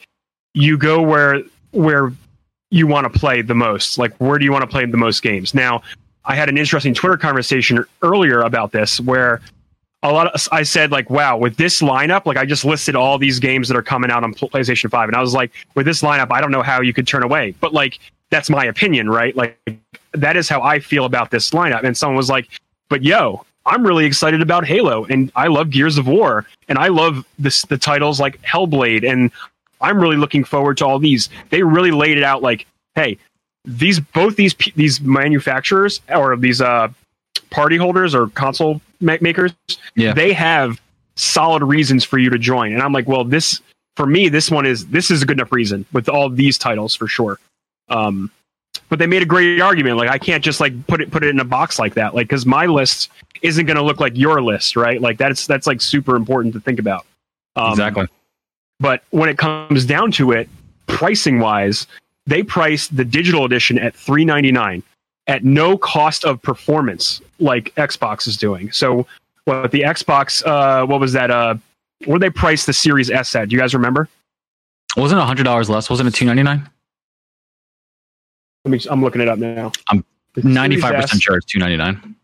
you go where where you want to play the most. Like where do you want to play the most games? Now, I had an interesting Twitter conversation earlier about this where a lot of I said like, wow, with this lineup, like I just listed all these games that are coming out on PlayStation 5 and I was like, with this lineup, I don't know how you could turn away. But like that's my opinion, right? Like that is how I feel about this lineup. And someone was like, but yo, I'm really excited about Halo and I love Gears of War and I love this the titles like Hellblade and I'm really looking forward to all these. They really laid it out like, hey, these both these these manufacturers or these uh party holders or console ma- makers, Yeah. they have solid reasons for you to join. And I'm like, well, this for me, this one is this is a good enough reason with all these titles for sure. Um, but they made a great argument. Like I can't just like put it put it in a box like that. Like because my list isn't going to look like your list, right? Like that's that's like super important to think about. Um, exactly. But when it comes down to it, pricing wise, they priced the digital edition at three ninety nine at no cost of performance, like Xbox is doing. So what the Xbox, uh, what was that? Uh, what did they price the Series S at? Do you guys remember? Wasn't it hundred dollars less? Wasn't it two ninety nine? Let me. I'm looking it up now. I'm ninety five percent sure it's two ninety nine.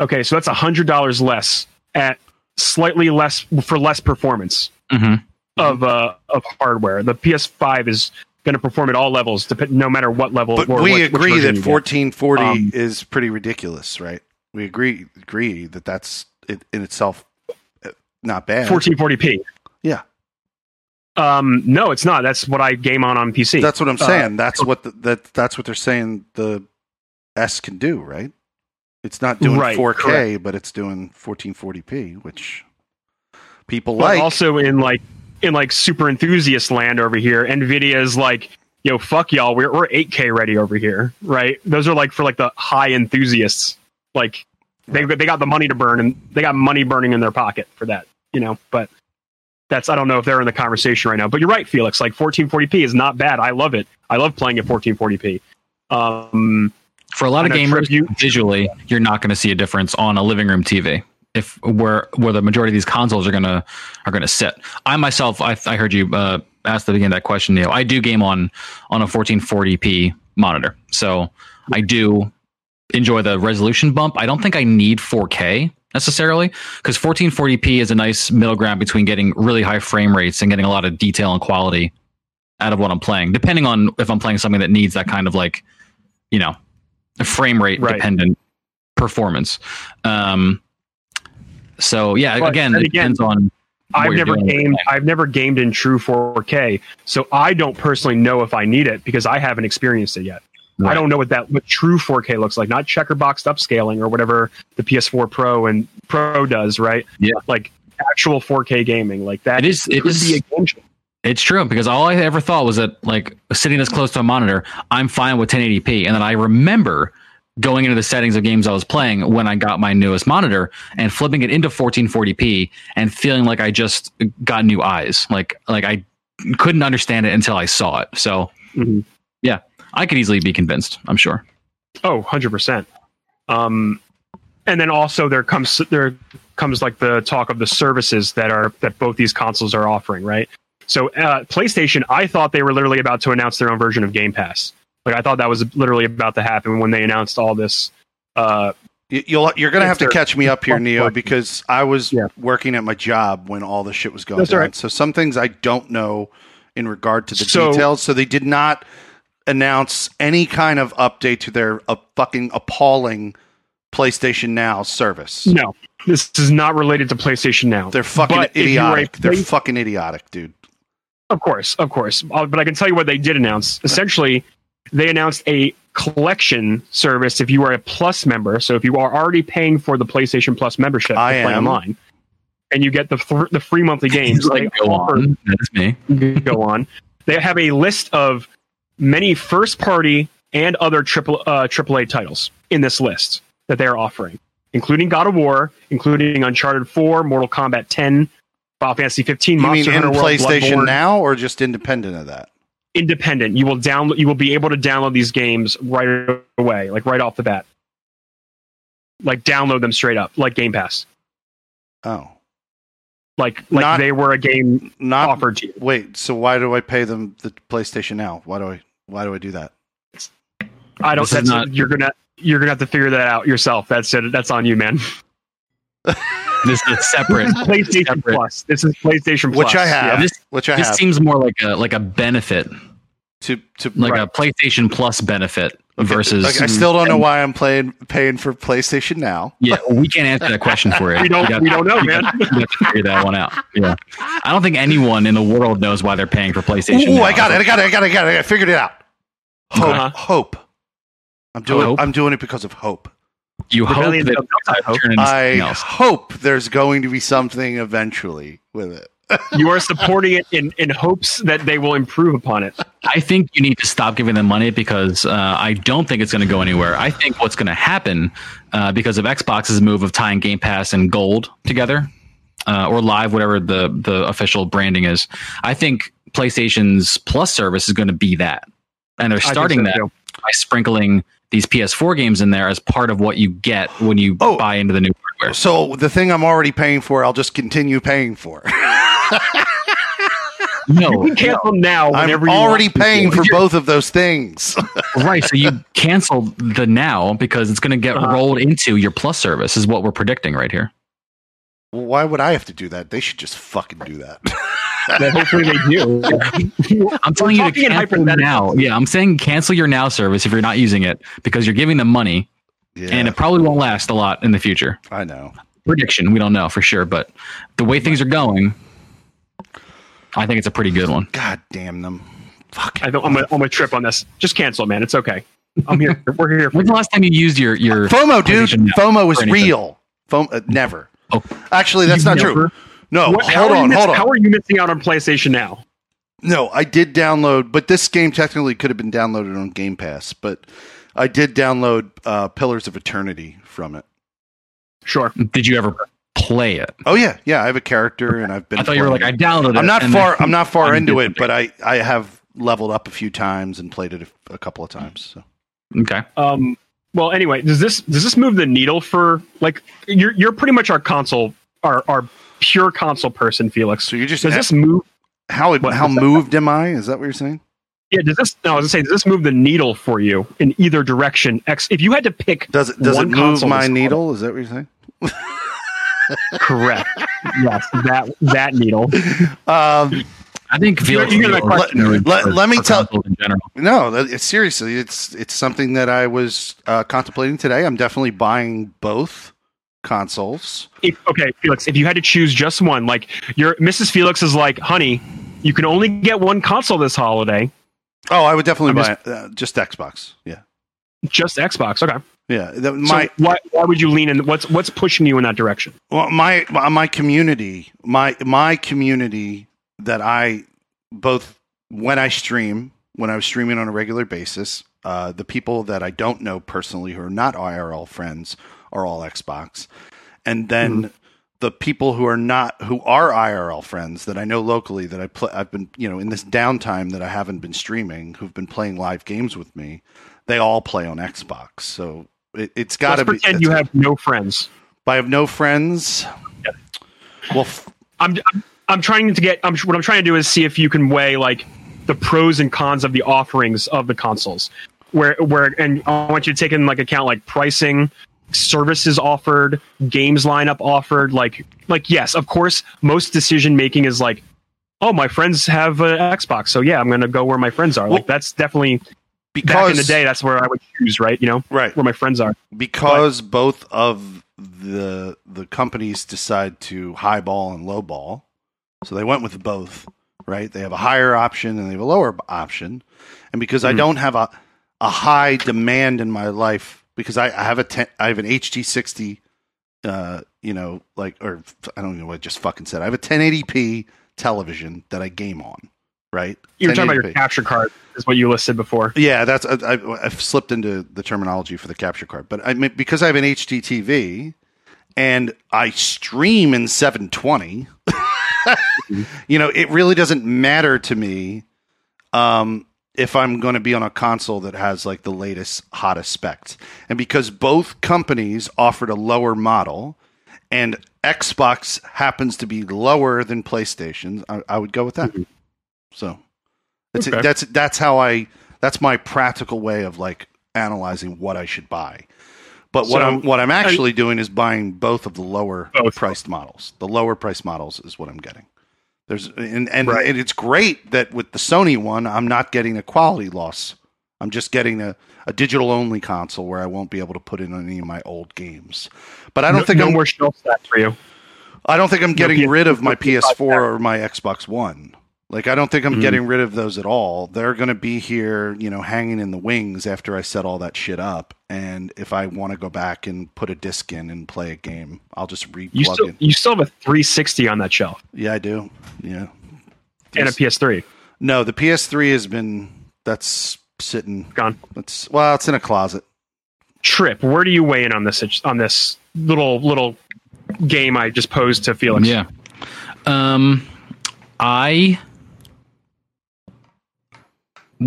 Okay, so that's a hundred dollars less at slightly less for less performance Mm-hmm. of uh, of hardware. The PS5 is going to perform at all levels, no matter what level. But or we what- agree that 1440 Um, is pretty ridiculous, right? We agree agree that that's it, in itself uh, not bad. 1440p. Yeah. Um, no, it's not. That's what I game on on PC. That's what I'm Uh, saying. that's what the, that that's what they're saying the S can do, right? It's not doing Right, 4K, correct. but it's doing 1440p, which people but like. also in like in like super enthusiast land over here, Nvidia is like, yo, fuck y'all, we're we're 8K ready over here, right? Those are like for like the high enthusiasts. Like they they got the money to burn and they got money burning in their pocket for that, you know. But that's I don't know if they're in the conversation right now. But you're right, Felix. Like 1440p is not bad. I love it. I love playing at 1440p. Um, For a lot of gamers, tribute- visually, you're not going to see a difference on a living room TV. If where where the majority of these consoles are gonna are gonna sit. I myself, I, I heard you uh, ask the beginning of that question, Neil. I do game on on a 1440p monitor, so I do enjoy the resolution bump. I don't think I need 4K necessarily because 1440p is a nice middle ground between getting really high frame rates and getting a lot of detail and quality out of what I'm playing, depending on if I'm playing something that needs that kind of like, you know, frame rate Right. dependent performance. Um, so yeah, But again, it again, depends on. I've never gamed. I've never gamed in true 4K, so I don't personally know if I need it because I haven't experienced it yet. I don't know what that what true 4K looks like, not checker boxed upscaling or whatever the PS4 Pro and Pro does, right? Yeah. like actual 4K gaming, like that. It is- it could be a game changer. It's true because all I ever thought was that like sitting this close to a monitor, I'm fine with 1080p, and then I remember going into the settings of games I was playing when I got my newest monitor and flipping it into 1440p and feeling like I just got new eyes, like like I couldn't understand it until I saw it. So Mhm. yeah, I could easily be convinced. I'm sure. Oh, 100%. Um, and then also there comes there comes like the talk of the services that are that both these consoles are offering, right? So uh, PlayStation, I thought they were literally about to announce their own version of Game Pass. Like I thought that was literally about to happen when they announced all this. Uh, You- You'll, you're going to have to catch me up here, Neo, because I was Yeah. working at my job when all the shit was going That's down. right. So some things I don't know in regard to the So- details. So they did not announce any kind of update to their uh, fucking appalling PlayStation Now service. no, this is not related to PlayStation Now. They're fucking But if you are a idiotic. They're fucking idiotic, dude. Of course, of course. Uh, But I can tell you what they did announce. Essentially, they announced a collection service if you are a Plus member. So if you are already paying for the PlayStation Plus membership to I play am. online, and you get the th- the free monthly games, like go offer- on. That's me. go on. They have a list of many first party and other triple uh, AAA titles in this list. that they are offering, including God of War, including Uncharted 4, Mortal Kombat 10, Final Fantasy 15, You mean Monster in Hunter World, PlayStation Bloodborne, now or just independent of that? independent. You will download. You will be able to download these games right away, like right off the bat. Like download them straight up, like Game Pass. Oh, Like like Not- they were a game not offered to you. Wait, so why do I pay them the PlayStation now? Why do I why do I do that? I don't. This is That's not- you're gonna you're gonna have to figure that out yourself. That's it. That's on you, man. This is separate. PlayStation separate. Plus. This is PlayStation Plus. Which I have. Yeah. This Which I this have seems more like a like a benefit, to to like Right. a PlayStation Plus benefit Okay, versus. like, I still don't know why I'm playing paying for PlayStation now. Yeah, we can't answer that question for you. We don't. You got- We don't know, you man. got- you have to figure that one out. Yeah, I don't think anyone in the world knows why they're paying for PlayStation. Oh. I got it! I got it! I got it! I got it! I figured it out. Hope. Uh-huh. Hope. I'm doing. Hope? I'm doing it because of hope. You hope that of Hope. turn into I else. hope there's going to be something eventually with it. You are supporting it in in hopes that they will improve upon it. I think you need to stop giving them money because uh, I don't think it's going to go anywhere. I think what's going to happen uh, because of Xbox's move of tying Game Pass and Gold together, uh, or Live, whatever the the official branding is. I think PlayStation's Plus service is going to be that, and they're starting so, that too. by sprinkling these PS4 games in there as part of what you get when you Oh. buy into the new hardware. So the thing I'm already paying for, I'll just continue paying for. No, You can cancel now I'm already want to. paying for both of those things. right. So you cancel the now because it's going to get Uh-huh. rolled into your Plus service, is what we're predicting right here. Why would I have to do that? They should just fucking do that. Well, hopefully they do. I'm telling you to cancel hypotheticals. now. Yeah, I'm saying cancel your now service if you're not using it because you're giving them money yeah, and it probably won't last a lot in the future. I know. Prediction, we don't know for sure, but the way things are going, I think it's a pretty good one. God damn them. Fuck. I don't, I'm gonna, I'm gonna trip on this. Just cancel, it, man. It's okay. I'm here. We're here. For When's the last time you used your your FOMO, dude. FOMO is real. FOMO, uh, never. Oh. Actually, that's You've not never- true. No, What- how hold are you on, miss- hold on. How are you missing out on PlayStation now? No, I did download, but this game technically could have been downloaded on Game Pass. But I did download uh, Pillars of Eternity from it. Sure. Did you ever play it? Oh yeah, yeah. I have a character, and I've been. I thought you were like I downloaded. it. I'm not far. I'm not far I into it, but I I have leveled up a few times and played it a, a couple of times. So. Okay. Um, well, anyway, does this does this move the needle for like you're you're pretty much our console, our our pure console person, Felix. So you just Does this move? how what- how moved am I? Is that what you're saying? Yeah. Does this? No, I was gonna does this move the needle for you in either direction? X. If you had to pick, Does it does it move my is needle? Is that what you're saying? correct. yes, that that needle. Um, I think You're- you're gonna is question really. Let- for- let me tell- consoles in general. no, it's, seriously, it's it's something that I was uh, contemplating today. I'm definitely buying both consoles. If, okay, Felix, if you had to choose just one, like your Mrs. Felix is like, honey, you can only get one console this holiday, Oh, I would definitely I'm buy uh, just Xbox. Yeah, just Xbox. Okay. yeah. The, my so why why would you lean in? What's what's pushing you in that direction? Well, my my community, my my community that I both when I stream, when I was streaming on a regular basis, uh, the people that I don't know personally who are not IRL friends are all Xbox, and then the people who are not who are IRL friends that I know locally that I play, I've been you know in this downtime that I haven't been streaming, who've been playing live games with me, they all play on Xbox. So it, it's got to be. pretend you have no friends. I have no friends. Well, f- I'm, I'm I'm trying to get. I'm what I'm trying to do is see if you can weigh like the pros and cons of the offerings of the consoles. Where where and I want you to take in like account like pricing, services offered, games lineup offered. Like like yes, of course, most decision making is like, oh, my friends have an Xbox, so yeah, I'm gonna go where my friends are. like that's definitely because back in the day. That's where I would choose, right? You know, right? where my friends are. Because both of the the companies decide to highball and lowball, so they went with both. Right? They have a higher option and they have a lower option, and because I Mhm. don't have a a high demand in my life, because I, I have a ten, I have an HD sixty, uh, you know, like or I don't know what I just fucking said. I have a 1080p television that I game on. Right? You're talking about your capture card. is what you listed before. Yeah, that's I, I, I've slipped into the terminology for the capture card, but I mean, because I have an HD TV and I stream in 720, you know, it really doesn't matter to me um, if I'm going to be on a console that has like the latest, hottest specs. And because both companies offered a lower model and Xbox happens to be lower than PlayStation, I, I would go with that. Mhm. So that's Okay. that's that's how I that's my practical way of like analyzing what I should buy. But what So, I'm what I'm actually doing is buying both of the lower Both. priced models. The lower priced models is what I'm getting. There's and and, Right. and it's great that with the Sony one, I'm not getting a quality loss. I'm just getting a, a digital only console where I won't be able to put in any of my old games. But I don't no, think no I'm more shelf stats for you. I don't think I'm getting PS4 rid of my PS4 or my Xbox One. Like I don't think I'm Mhm. getting rid of those at all. They're going to be here, you know, hanging in the wings after I set all that shit up. And if I want to go back and put a disc in and play a game, I'll just re You still in. you still have a 360 on that shelf Yeah, I do. Yeah. and a PS3 No, the PS3 has been that's sitting. gone. That's well, it's in a closet. Trip, where do you weigh in on this on this little little game I just posed to Felix? Yeah. Um, I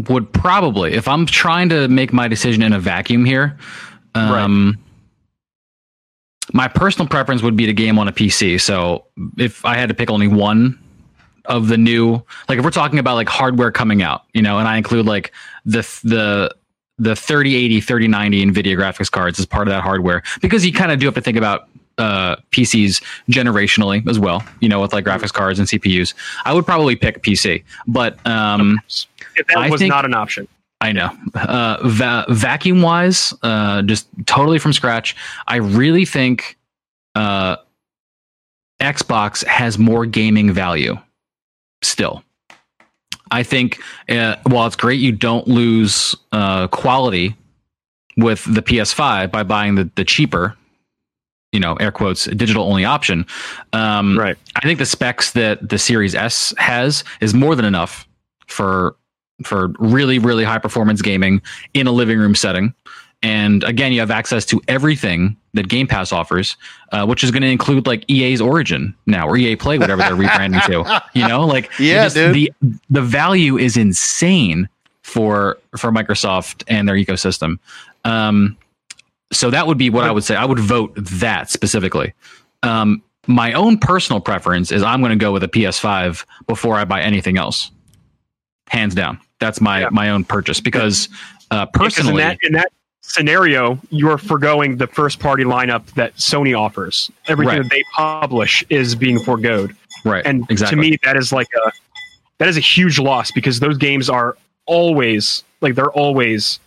would probably, if I'm trying to make my decision in a vacuum here, um, my personal preference would be to game on a PC. So if I had to pick only one of the new, like if we're talking about like hardware coming out, you know, and I include like the the the 3080, 3090 NVIDIA graphics cards as part of that hardware, because you kind of do have to think about uh, PCs generationally as well, you know, with like graphics cards and CPUs. I would probably pick PC, but um, If that I was think- not an option. I know. Uh, va- vacuum wise, uh, just totally from scratch, I really think uh, Xbox has more gaming value still. I think uh, while it's great you don't lose uh, quality with the PS5 by buying the, the cheaper, you know, air quotes, digital only option. Um, Right. I think the specs that the Series S has is more than enough for for really really high performance gaming in a living room setting. And again, you have access to everything that Game Pass offers, uh, which is going to include like EA's Origin now or EA Play, whatever they're rebranding to. You know, like Yeah, dude. the the value is insane for for Microsoft and their ecosystem. Um, so that would be what I would say. I would vote that specifically. Um, my own personal preference is I'm going to go with a PS5 before I buy anything else. Hands down, that's my Yeah. my own purchase because uh, Because in personally, that in that scenario, you're foregoing the first party lineup that Sony offers. Everything Right. that they publish is being foregoed. right? And exactly. to me, that is like a that is a huge loss because those games are always like they're always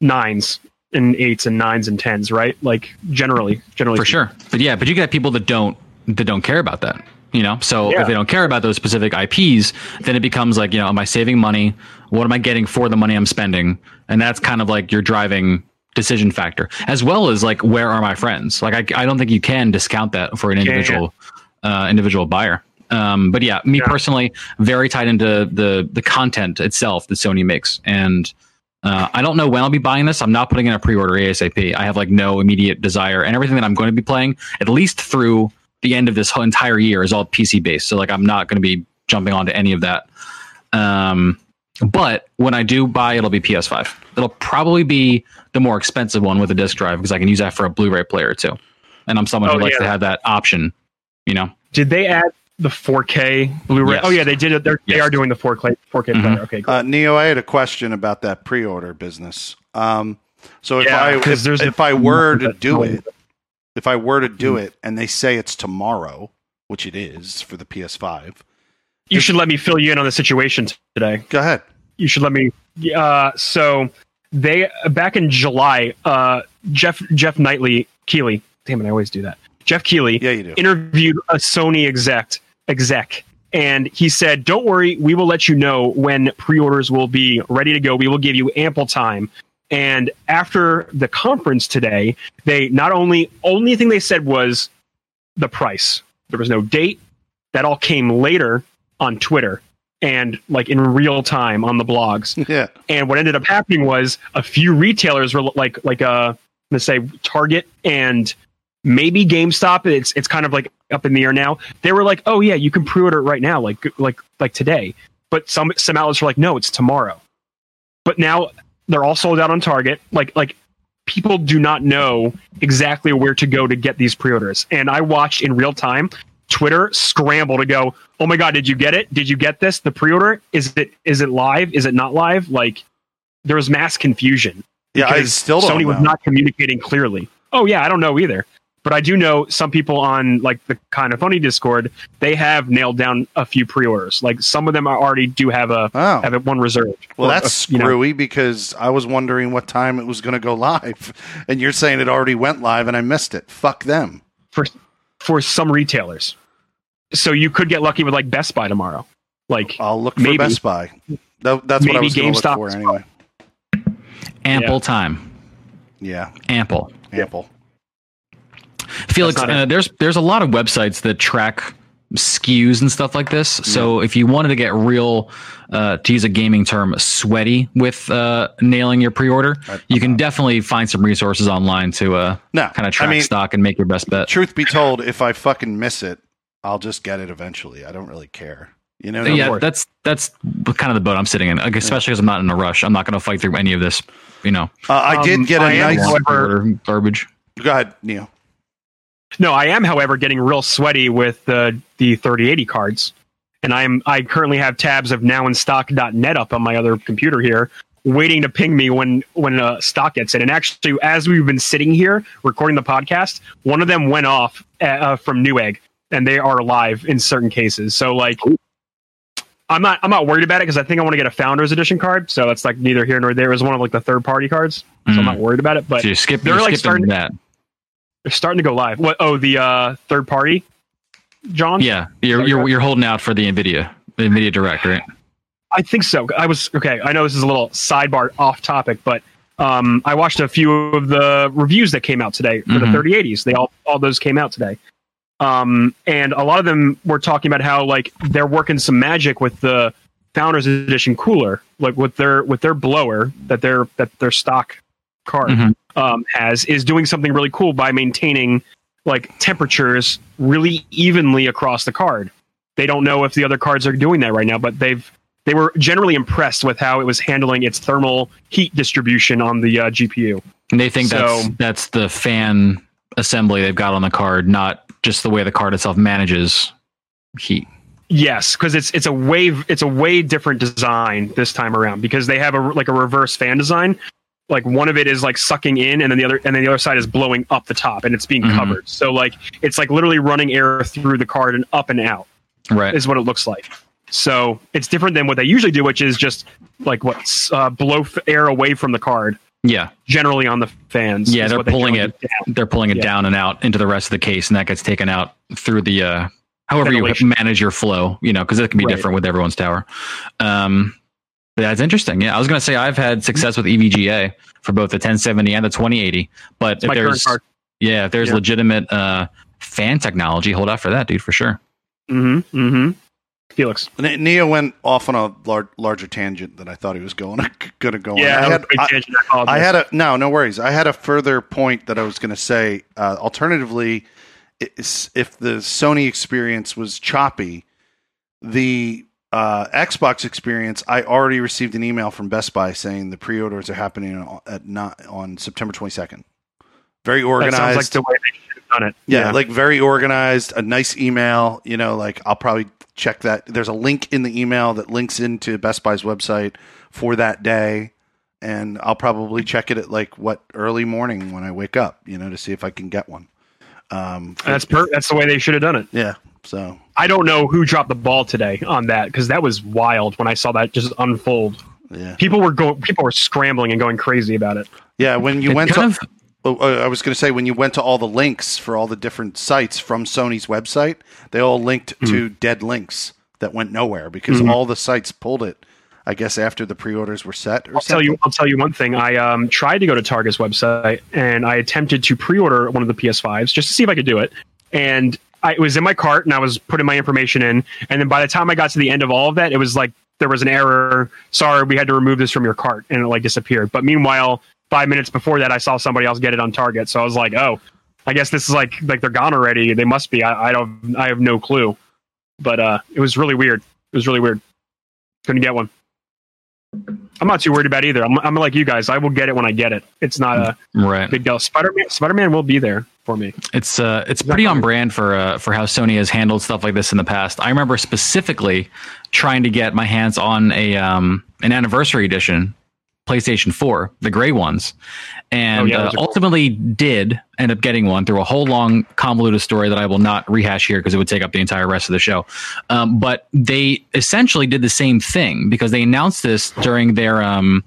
nines and eights and nines and tens, right? Like generally, generally for sure. But yeah, but you get people that don't that don't care about that. You know, so Yeah. if they don't care about those specific IPs, then it becomes like, you know, am I saving money? What am I getting for the money I'm spending? And that's kind of like your driving decision factor, as well as like where are my friends? Like I, I don't think you can discount that for an yeah. individual uh, individual buyer. Um, but yeah, me Yeah. personally, very tied into the the content itself that Sony makes, and uh, I don't know when I'll be buying this. I'm not putting in a pre-order ASAP. I have like no immediate desire, and everything that I'm going to be playing, at least through the end of this whole entire year, is all PC based. So like, I'm not going to be jumping onto any of that. Um, but when I do buy, it'll be PS5. It'll probably be the more expensive one with a disc drive because I can use that for a Blu-ray player too. And I'm someone who Oh, likes yeah. to have that option. You know, Did they add the 4K Blu-ray? Yes. Oh yeah, they did it. They're, They are doing the 4K 4K Mhm. player. Okay, great. Uh, Neo, I had a question about that pre-order business. Um, so if Yeah, I 'cause if, there's if I were to do it, if I were to do Mm-hmm. it, and they say it's tomorrow, which it is for the PS5, you should let me fill you in on the situation today. go ahead. you should let me. Uh, so they back in July, uh, Jeff Jeff Knightley Keighley. Damn it, I always do that. Jeff Keighley Yeah, you do. interviewed a Sony exec exec, and he said, "Don't worry, we will let you know when pre-orders will be ready to go. We will give you ample time." And after the conference today, they not only only thing they said was the price. There was no date. That all came later on Twitter and like in real time on the blogs. Yeah. And what ended up happening was a few retailers were like like uh let's say Target and maybe GameStop. It's it's kind of like up in the air now. They were like, oh yeah, you can pre-order it right now, like like like today. But some some outlets were like, no, it's tomorrow. But now they're all sold out on Target. Like like people do not know exactly where to go to get these pre-orders. And I watched in real time Twitter scramble to go, "Oh my god, did you get it? Did you get this? The pre-order is it is it live? Is it not live?" Like there was mass confusion. Yeah, I still don't Sony was not communicating clearly. Oh yeah, I don't know either. But I do know some people on like the Kinda Funny Discord, they have nailed down a few pre-orders. Like some of them are already do have a Oh. have it one reserved. Well, Or, that's uh, you know, screwy because I was wondering what time it was going to go live, and you're saying it already went live and I missed it. Fuck them. for for some retailers. So you could get lucky with like Best Buy tomorrow. Like I'll look for Maybe. Best Buy. That, that's what I was going to look for anyway. Ample Yeah. time. Yeah, Ample. ample. Felix, uh, there's there's a lot of websites that track SKUs and stuff like this. So if you wanted to get real, uh, to use a gaming term, sweaty with uh, nailing your pre-order, you can definitely find some resources online to uh, No, kind of track mean- stock and make your best bet. Truth be told, if I fucking miss it, I'll just get it eventually. I don't really care. You know? yeah, that's that's kind of the boat I'm sitting in. Like, especially because I'm not in a rush. I'm not going to fight through any of this. You know, Uh, I Um, did get a I nice. pre-order garbage. Go ahead, Neil. No, I am, however, getting real sweaty with the the 3080 cards, and I'm I currently have tabs of nowinstock.net up on my other computer here, waiting to ping me when when uh, stock gets in. And actually, as we've been sitting here recording the podcast, one of them went off uh, uh, from Newegg, and they are live in certain cases. So like. I'm not. I'm not worried about it because I think I want to get a Founders Edition card. So that's like neither here nor there. It was one of like the third party cards, so I'm Mm. not worried about it. But So skip, they're you're like skipping starting- that. They're starting to go live. What? Oh, the uh, third party, John. Yeah, you're you're you're holding out for the Nvidia, the Nvidia Direct, right? I think so. I was okay. I know this is a little sidebar off topic, but um, I watched a few of the reviews that came out today for Mhm. the 3080s. They all all those came out today, um, and a lot of them were talking about how like they're working some magic with the Founders Edition cooler, like with their with their blower that their that their stock card Mhm. um, has is doing something really cool by maintaining like temperatures really evenly across the card. They don't know if the other cards are doing that right now, but they've they were generally impressed with how it was handling its thermal heat distribution on the uh, GPU. And they think that's So- that's the fan assembly they've got on the card, not just the way the card itself manages heat. Yes, because it's it's a way it's a way different design this time around because they have a like a reverse fan design. Like one of it is like sucking in, and then the other and then the other side is blowing up the top, and it's being Mhm. covered. So like it's like literally running air through the card and up and out. Right. is what it looks like. So it's different than what they usually do, which is just like what uh, blow f- air away from the card, yeah. generally on the fans. Yeah, they're what they pulling it do. They're pulling it Yeah. down and out into the rest of the case, and that gets taken out through the uh, however Ventilation. you manage your flow. You know, because it can be Right. different with everyone's tower. Um, that's interesting. Yeah, I was going to say I've had success with E EVGA for both the 1070 and the 2080, but It's if there's yeah, if there's Yeah. legitimate uh, fan technology, hold out for that, dude, for sure. Mm-hmm. Mm-hmm. Felix. Ne- Neo went off on a lar- larger tangent than I thought he was going going to go Yeah, on. I had, a I- I had a no, no worries. I had a further point that I was going to say. Uh, alternatively, if the Sony experience was choppy, the uh, Xbox experience, I already received an email from Best Buy saying the pre-orders are happening on, at not on September twenty second. Very that organized. sounds like the way they should have done it. Yeah, like very organized, a nice email. You know, like I'll probably check that. There's a link in the email that links into Best Buy's website for that day, and I'll probably check it at like what early morning when I wake up. You know, to see if I can get one. Um, for- that's per- that's the way they should have done it. yeah. So I don't know who dropped the ball today on that because that was wild when I saw that just unfold. yeah, People were going, people were scrambling and going crazy about it. yeah. When you It went to, of- oh, uh, I was going to say when you went to all the links for all the different sites from Sony's website, they all linked to dead links that went nowhere because Mhm. all the sites pulled it. I guess after the pre-orders were set. Or I'll tell you. I'll tell you one thing. I um, tried to go to Target's website and I attempted to pre-order one of the PS5s just to see if I could do it. And I, it was in my cart and I was putting my information in. And then by the time I got to the end of all of that, it was like there was an error. Sorry, we had to remove this from your cart, and it like disappeared. But meanwhile, five minutes before that, I saw somebody else get it on Target. So I was like, oh, I guess this is like like they're gone already. They must be. I, I don't. I have no clue. But uh, it was really weird. It was really weird. Couldn't get one. I'm not too worried about either. I'm, I'm like you guys. I will get it when I get it. It's not a Right. big deal. Spider Man. Spider Man will be there for me. It's uh, it's pretty on brand for uh, for how Sony has handled stuff like this in the past. I remember specifically trying to get my hands on a um, an anniversary edition PlayStation 4, the gray ones, and Oh, yeah, uh, those are cool. ultimately did end up getting one through a whole long convoluted story that I will not rehash here because it would take up the entire rest of the show. Um, but they essentially did the same thing because they announced this during their um,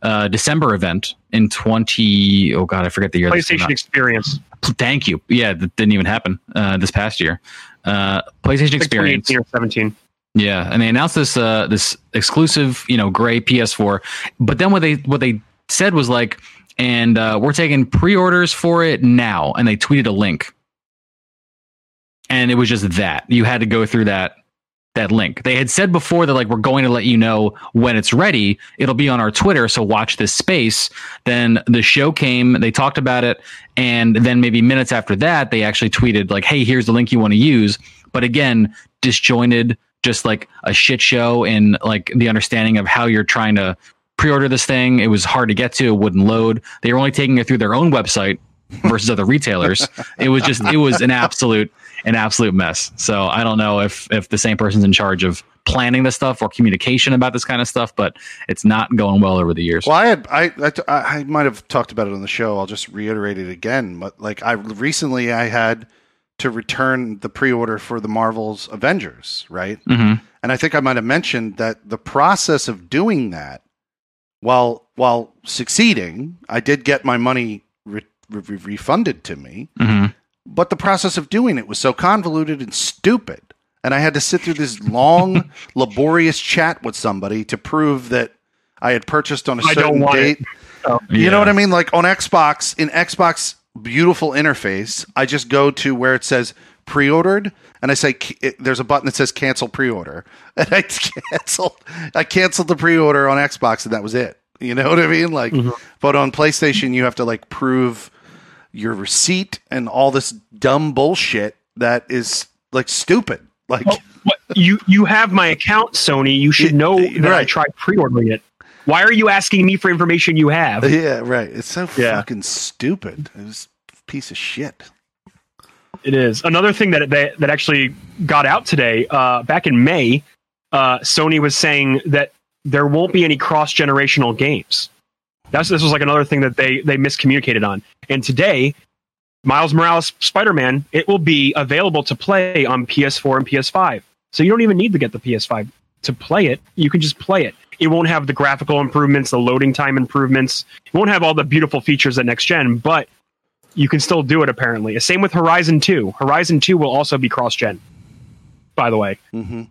uh, December event in 20. Oh God, I forget the year. PlayStation. Experience. Thank you. Yeah, that didn't even happen uh, this past year. Uh, PlayStation Experience. 2018 or 17. Yeah, and they announced this uh, this exclusive, you know, gray PS4. But then what they what they said was like, and uh, we're taking pre-orders for it now, and they tweeted a link, and it was just that you had to go through that that link. They had said before that like we're going to let you know when it's ready. It'll be on our Twitter, so watch this space. Then the show came, they talked about it, and then maybe minutes after that, they actually tweeted like, "Hey, here's the link you want to use." But again, disjointed, just like a shit show in like the understanding of how you're trying to pre-order this thing. It was hard to get to, it wouldn't load. They were only taking it through their own website versus other retailers. It was just it was an absolute an absolute mess. So I don't know if if the same person's in charge of planning this stuff or communication about this kind of stuff, but it's not going well over the years. Well, I had I I, I might have talked about it on the show. I'll just reiterate it again. But like I recently, I had to return the pre-order for the Marvel's Avengers, right? hmm And I think I might have mentioned that the process of doing that, while while succeeding, I did get my money re- re- refunded to me. hmm But the process of doing it was so convoluted and stupid. And I had to sit through this long, laborious chat with somebody to prove that I had purchased on a certain date. it. You know what I mean? Like on Xbox, in Xbox beautiful interface, I just go to where it says pre-ordered and I say there's a button that says cancel pre-order. And I canceled I canceled the pre-order on Xbox and that was it. You know what I mean? Like mm-hmm. but on PlayStation you have to like prove your receipt and all this dumb bullshit that is like stupid. Like oh, What, you you have my account, Sony. You should know that I tried pre-ordering it. Why are you asking me for information you have? yeah, right. It's so Yeah. fucking stupid. It was a piece of shit. It is another thing that that, that actually got out today. Uh, back in May, uh, Sony was saying that there won't be any cross generational games. That's this was like another thing that they they miscommunicated on. And today, Miles Morales Spider Man it will be available to play on PS4 and PS5. So you don't even need to get the PS5 to play it. You can just play it. It won't have the graphical improvements, the loading time improvements. It won't have all the beautiful features that next gen, but you can still do it apparently. Same with Horizon 2. Horizon 2 will also be cross gen, by the way, hmm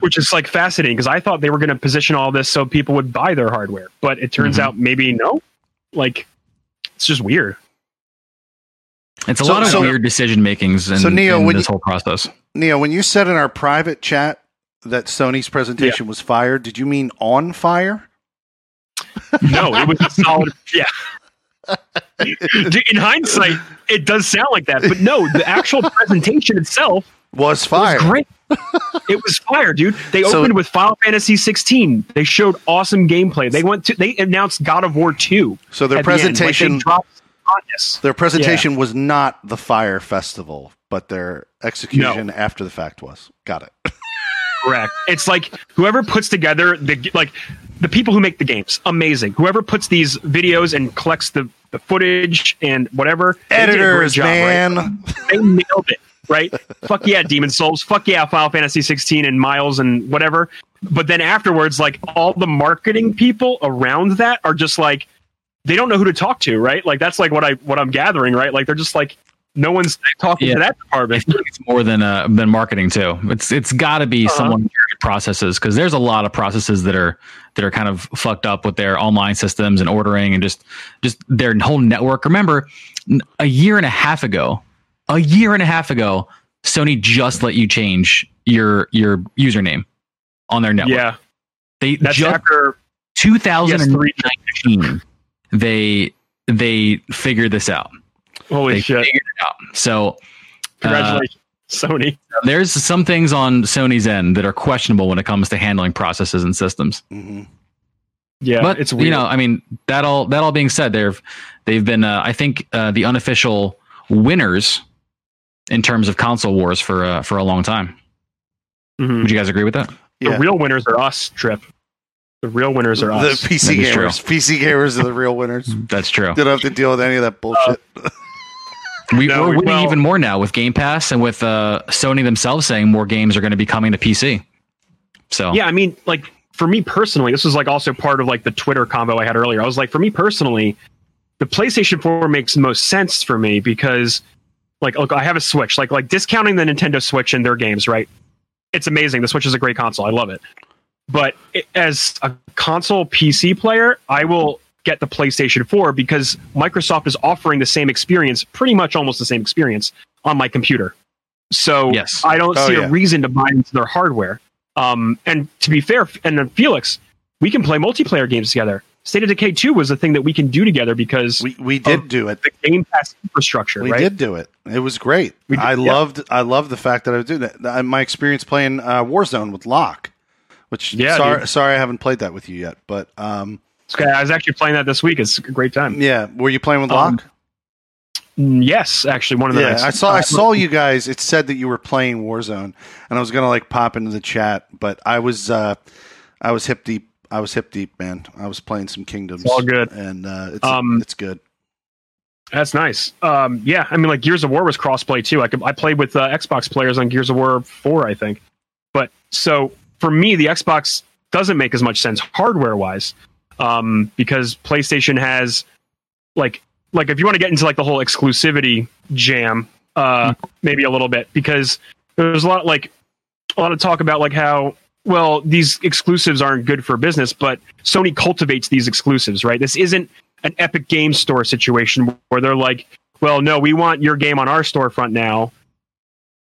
which is like fascinating because I thought they were going to position all this so people would buy their hardware, but it turns Mhm. out maybe no. Like, it's just weird. It's a So- lot of so- weird decision makings in, So, Neo, in when this you- whole process. Neo, when you said in our private chat that Sony's presentation was fired, did you mean on fire? No, it was a solid. Yeah. In hindsight, it does sound like that, but no, the actual presentation itself Was was fire. great. it was fire, dude. They So- opened with Final Fantasy 16. They showed awesome gameplay. They went to they announced God of War 2. So their at the end. Like, presentation, dropped their presentation was not the Fyre Festival, but their execution No. after the fact was. Got it. Correct. It's like whoever puts together the like the people who make the games, amazing. Whoever puts these videos and collects the, the footage and whatever, they did a Editors, job, right? man. they nailed it, right? Fuck yeah, Demon Souls. Fuck yeah, Final Fantasy 16 and Miles and whatever. But then afterwards, like all the marketing people around that are just like they don't know who to talk to, right? Like that's like what I what I'm gathering, right? Like they're just like no one's talking Yeah. to that department. it's more than uh, than marketing too. It's it's got to be Uh-huh. someone in charge of processes because there's a lot of processes that are that are kind of fucked up with their online systems and ordering and just just their whole network. Remember, a year and a half ago, a year and a half ago, Sony just let you change your your username on their network. Yeah, they that's just after 2019 they they figured this out. Holy They shit! figured it out. So uh, Congratulations, Sony. there's some things on Sony's end that are questionable when it comes to handling processes and systems. hmm Yeah, but it's weird. you know, I mean, that all that all being said, they've they've been, uh, I think, uh, the unofficial winners in terms of console wars for uh, for a long time. Mhm. Would you guys agree with that? the real winners are us. Trip. The real winners are The us. PC That is true. gamers. PC gamers are the real winners. That's true. They don't have to deal with any of that bullshit. We, No, we're winning well- even more now with Game Pass and with uh, Sony themselves saying more games are going to be coming to PC. So Yeah, I mean, like for me personally, this was like also part of like the Twitter combo I had earlier. I was like, for me personally, the PlayStation 4 makes most sense for me because like look, I have a Switch. Like like discounting the Nintendo Switch and their games, right? It's amazing. The Switch is a great console. I love it. But it, as a console PC player, I will get the PlayStation 4 because Microsoft is offering the same experience, pretty much almost the same experience on my computer. So Yes. I don't Oh, see yeah. a reason to buy into their hardware. Um, and to be fair, and then Felix, we can play multiplayer games together. State of Decay 2 was a thing that we can do together because We we did do it. the Game Pass infrastructure, We right? did do it. It was great. We did, I yeah. loved I loved the fact that I was doing that. My experience playing uh, Warzone with Locke, which Yeah, sorry dude. sorry I haven't played that with you yet, but um Okay, I was actually playing that this week. It's a great time. yeah, were you playing with Um, Locke? Mm, Yes, actually, one of the yeah, nights. I saw I Uh, saw you guys. It said that you were playing Warzone, and I was gonna like pop into the chat, but I was uh I was hip deep. I was hip deep, man. I was playing some Kingdoms. It's all good. and uh, it's Um, it's good. That's nice. Um, yeah, I mean, like Gears of War was crossplay too. I could, I played with uh, Xbox players on Gears of War Four, I think. But so for me, the Xbox doesn't make as much sense hardware wise, um, because PlayStation has like like if you want to get into like the whole exclusivity jam, uh, maybe a little bit because there's a lot like a lot of talk about like how well these exclusives aren't good for business, but Sony cultivates these exclusives, right? This isn't an Epic Game Store situation where they're like, well, no, we want your game on our storefront now,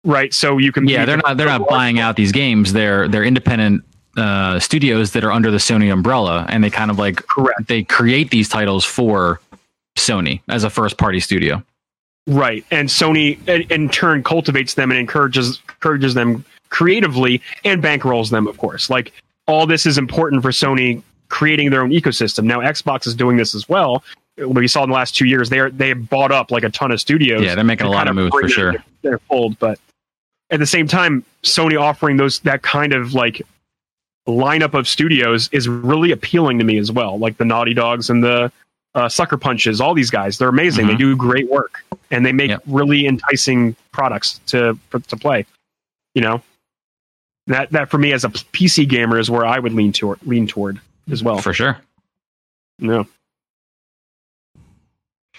right? So you can yeah, you they're can- not they're not buying out these games. They're they're independent uh, studios that are under the Sony umbrella, and they kind of like correct, they create these titles for Sony as a first party studio. right? And Sony, in, turn, cultivates them and encourages encourages them creatively and bankrolls them, of course. Like all this is important for Sony creating their own ecosystem. Now, Xbox is doing this as well. We saw in the last two years they are they have bought up like a ton of studios. Yeah, they're making a lot of moves for sure. Their fold, but at the same time, Sony offering those that kind of like lineup of studios is really appealing to me as well. Like the Naughty Dogs and the uh, Sucker Punches, all these guys, they're amazing. They Mhm. do great work and they make Yep. really enticing products to to play. You know, that that for me as a PC gamer is where I would lean toward lean toward as well. for sure. no.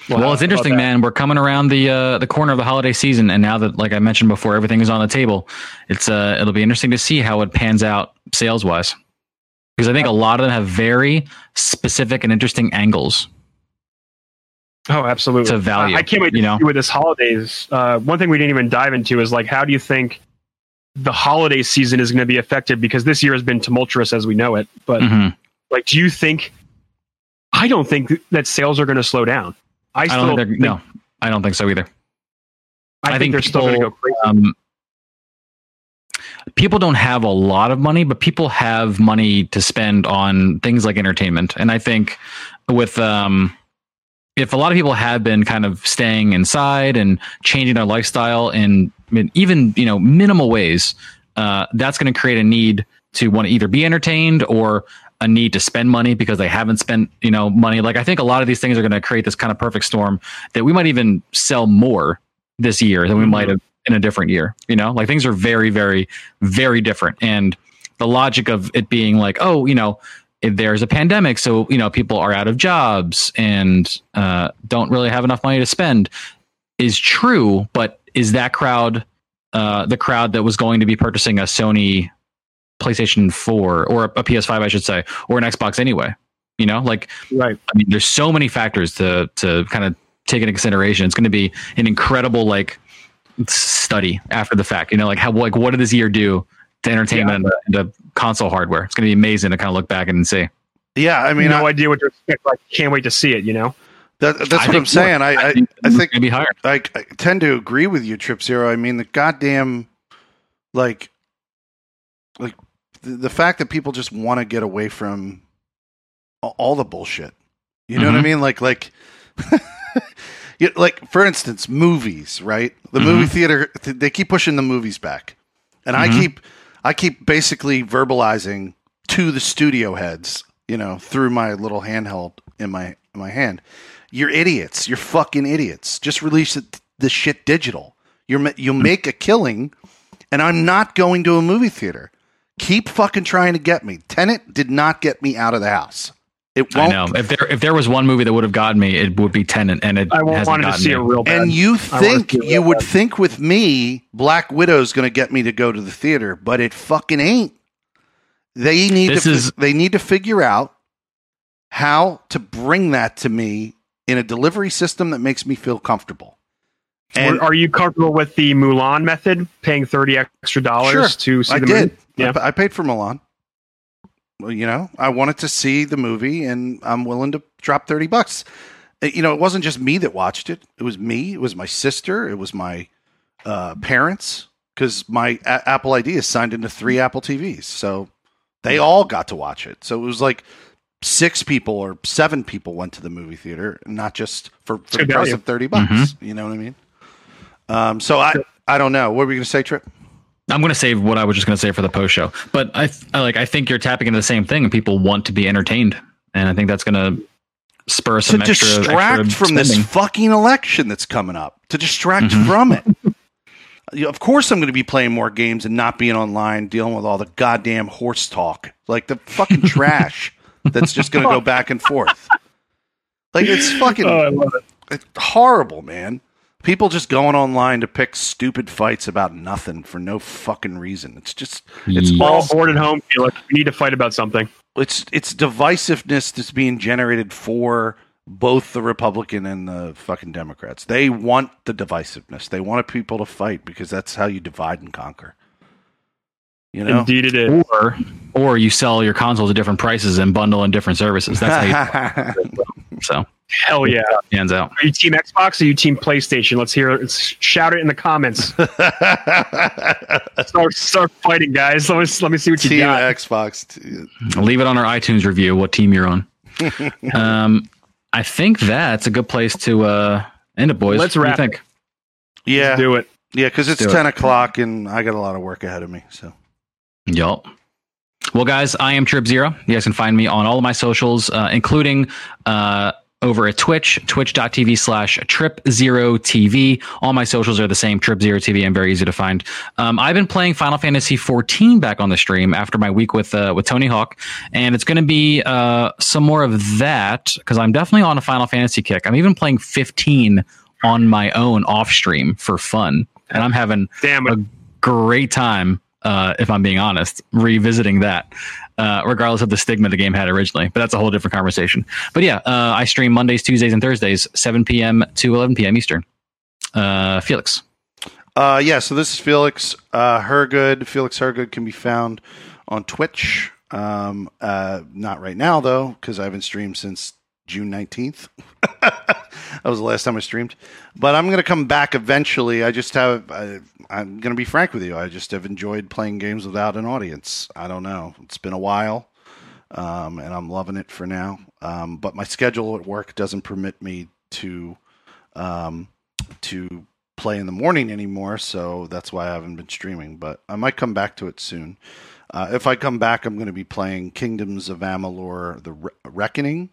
Well, how it's interesting, man. We're coming around the uh, the corner of the holiday season, and now that, like I mentioned before, everything is on the table. It's uh, it'll be interesting to see how it pans out sales wise, because I think a lot of them have very specific and interesting angles Oh, absolutely. to value. I, I can't wait you know. see with this holidays. Uh, one thing we didn't even dive into is like, how do you think the holiday season is going to be affected? Because this year has been tumultuous as we know it. But Mhm. like, do you think? I don't think that sales are going to slow down. I I still don't think they're, no, I don't think so either. I, I think, think they're still going to go crazy. um, people don't have a lot of money, but people have money to spend on things like entertainment. And I think with um, if a lot of people have been kind of staying inside and changing their lifestyle in in even you know minimal ways, uh, that's going to create a need to want to either be entertained or a need to spend money because they haven't spent you know money. Like I think a lot of these things are going to create this kind of perfect storm that we might even sell more this year than we Mhm. might have in a different year. You know, like things are very, very, very different. And the logic of it being like, oh, you know, there's a pandemic, so you know, people are out of jobs and uh, don't really have enough money to spend, is true. But is that crowd uh, the crowd that was going to be purchasing a Sony PlayStation 4 or a PS5, I should say, or an Xbox anyway? You know, like right. I mean, there's so many factors to to kind of take into consideration. It's going to be an incredible like study after the fact. You know, like how like what did this year do to entertainment yeah. and, to console hardware? It's going to be amazing to kind of look back and see. Yeah, I mean, no I, idea what to expect. Like, can't wait to see it. You know. That, that's I what I'm saying. I, I, I think be higher. I, I tend to agree with you, Trip Zero. I mean, the goddamn, like, like the, the fact that people just want to get away from all the bullshit. You know mm-hmm. what I mm-hmm. mean? Like, like, like for instance, movies. Right? The mm-hmm. movie theater. They keep pushing the movies back, and mm-hmm. I keep, I keep basically verbalizing to the studio heads. You know, through my little handheld in my in my hand you're idiots. You're fucking idiots. Just release the shit digital. You're you'll hmm. make a killing, and I'm not going to a movie theater. Keep fucking trying to get me. Tenet did not get me out of the house. It won't. I know. If there if there was one movie that would have gotten me, it would be Tenet, and it I wanted to see me. it real bad. And you think you would bad. think with me, Black Widow's going to get me to go to the theater, but it fucking ain't. They need this to is, they need to figure out how to bring that to me in a delivery system that makes me feel comfortable. And are you comfortable with the Mulan method, paying thirty extra dollars sure, to see I the did. movie? Yeah, I, I paid for Mulan. You know, I wanted to see the movie, and I'm willing to drop thirty bucks. Uh, you know, it wasn't just me that watched it; it was me, it was my sister, it was my uh, parents, because my a- Apple ID is signed into three Apple TVs, so they all got to watch it. So it was like six people or seven people went to the movie theater, not just for, for the price of thirty bucks. Mm-hmm. You know what I mean? Um, so I I don't know. What were you going to say, Trip? I'm going to save what I was just going to say for the post show, but I, I like I think you're tapping into the same thing, and people want to be entertained, and I think that's going to spur some to extra, distract extra from this fucking election that's coming up. To distract mm-hmm. from it. of course, I'm going to be playing more games and not being online, dealing with all the goddamn horse talk, like the fucking trash that's just going to go back and forth. Like it's fucking oh, it. It's horrible, man. People just going online to pick stupid fights about nothing for no fucking reason. It's just it's all, all bored at home. Feel like we need to fight about something. It's it's divisiveness that's being generated for both the Republican and the fucking Democrats. They want the divisiveness. They want people to fight because that's how you divide and conquer. You know? Indeed, it is. Or, or you sell your consoles at different prices and bundle in different services. That's how you. so hell yeah, hands out. Are you team Xbox or you team PlayStation? Let's hear it. Shout it in the comments. start, start fighting, guys. Let me let me see what you team got. Xbox. Leave it on our iTunes review. What team you're on? um, I think that's a good place to uh, end it, boys. Let's wrap. think? Yeah, Let's do it. Yeah, because it's ten it. o'clock and I got a lot of work ahead of me. So Yup. Well, guys, I am Trip Zero. You guys can find me on all of my socials, uh, including uh, over at Twitch, twitch.tv slash Trip Zero TV. All my socials are the same, Trip Zero TV. I'm very easy to find. Um, I've been playing Final Fantasy 14 back on the stream after my week with uh, with Tony Hawk, and it's going to be uh, some more of that because I'm definitely on a Final Fantasy kick. I'm even playing 15 on my own off stream for fun, and I'm having Damn a great time uh, if I'm being honest, revisiting that, uh, regardless of the stigma the game had originally. But that's a whole different conversation. But yeah, uh, I stream Mondays, Tuesdays, and Thursdays, 7 p.m. to 11 p.m. Eastern. Uh, Felix. Uh, yeah, so this is Felix uh, Hergood. Felix Hergood can be found on Twitch. Um, uh, not right now, though, because I haven't streamed since June 19th. that was the last time I streamed. But I'm going to come back eventually. I just have, I, I'm going to be frank with you. I just have enjoyed playing games without an audience. I don't know. It's been a while, um, and I'm loving it for now. Um, but my schedule at work doesn't permit me to um, to play in the morning anymore, so that's why I haven't been streaming. But I might come back to it soon. Uh, if I come back, I'm going to be playing Kingdoms of Amalur: The Re- Reckoning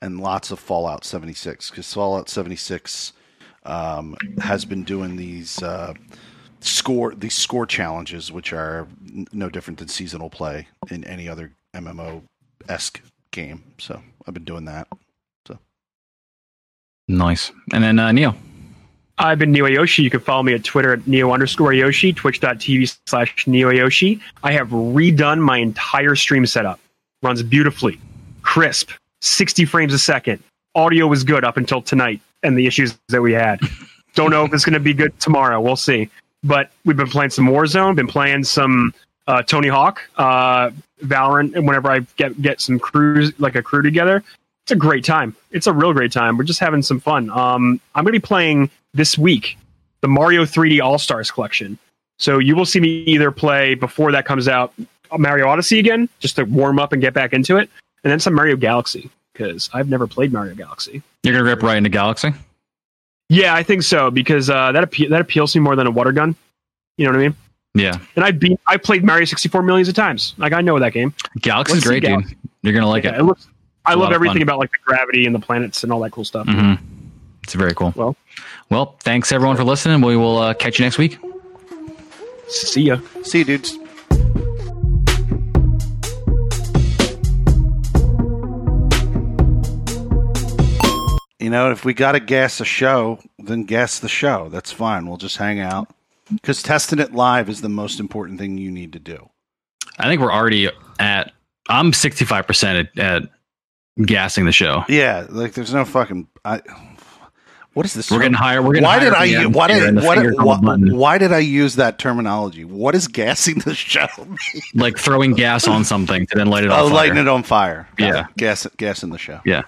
and lots of Fallout 76 because Fallout 76 um, has been doing these uh, score these score challenges, which are n- no different than seasonal play in any other MMO esque game. So I've been doing that. So nice. And then uh, Neil. I've been Neo Yoshi. You can follow me at Twitter at Neo underscore Yoshi, twitch.tv slash Neo Yoshi. I have redone my entire stream setup. Runs beautifully, crisp, 60 frames a second. Audio was good up until tonight and the issues that we had. Don't know if it's going to be good tomorrow. We'll see. But we've been playing some Warzone. Been playing some uh, Tony Hawk, uh, Valorant. And whenever I get get some crews like a crew together, it's a great time. It's a real great time. We're just having some fun. Um, I'm going to be playing this week the Mario 3D All Stars collection. So you will see me either play before that comes out Mario Odyssey again, just to warm up and get back into it, and then some Mario Galaxy because I've never played Mario Galaxy. You're gonna rip right into Galaxy. Yeah, I think so because uh, that appe- that appeals to me more than a water gun. You know what I mean? Yeah, And I beat I played Mario 64 millions of times. Like I know that game. Galaxy's Let's see great, dude. You're gonna like Yeah, it. it looks. I It's a lot love everything fun. about like the gravity and the planets and all that cool stuff. hmm It's very cool. Well. well, thanks everyone for listening. We will uh, catch you next week. See ya. See you, dudes. You know, if we got to gas a show, then gas the show. That's fine. We'll just hang out. Because testing it live is the most important thing you need to do. I think we're already at. I'm 65 percent at, at gassing the show. Yeah, like there's no fucking. I, what is this? We're getting higher. We're getting why higher did I? at the end Why did why, why, why did I use that terminology? What is gassing the show? Mean? like throwing gas on something to then light it on oh, fire. lighting it on fire. Yeah. it. gas gassing the show. Yeah.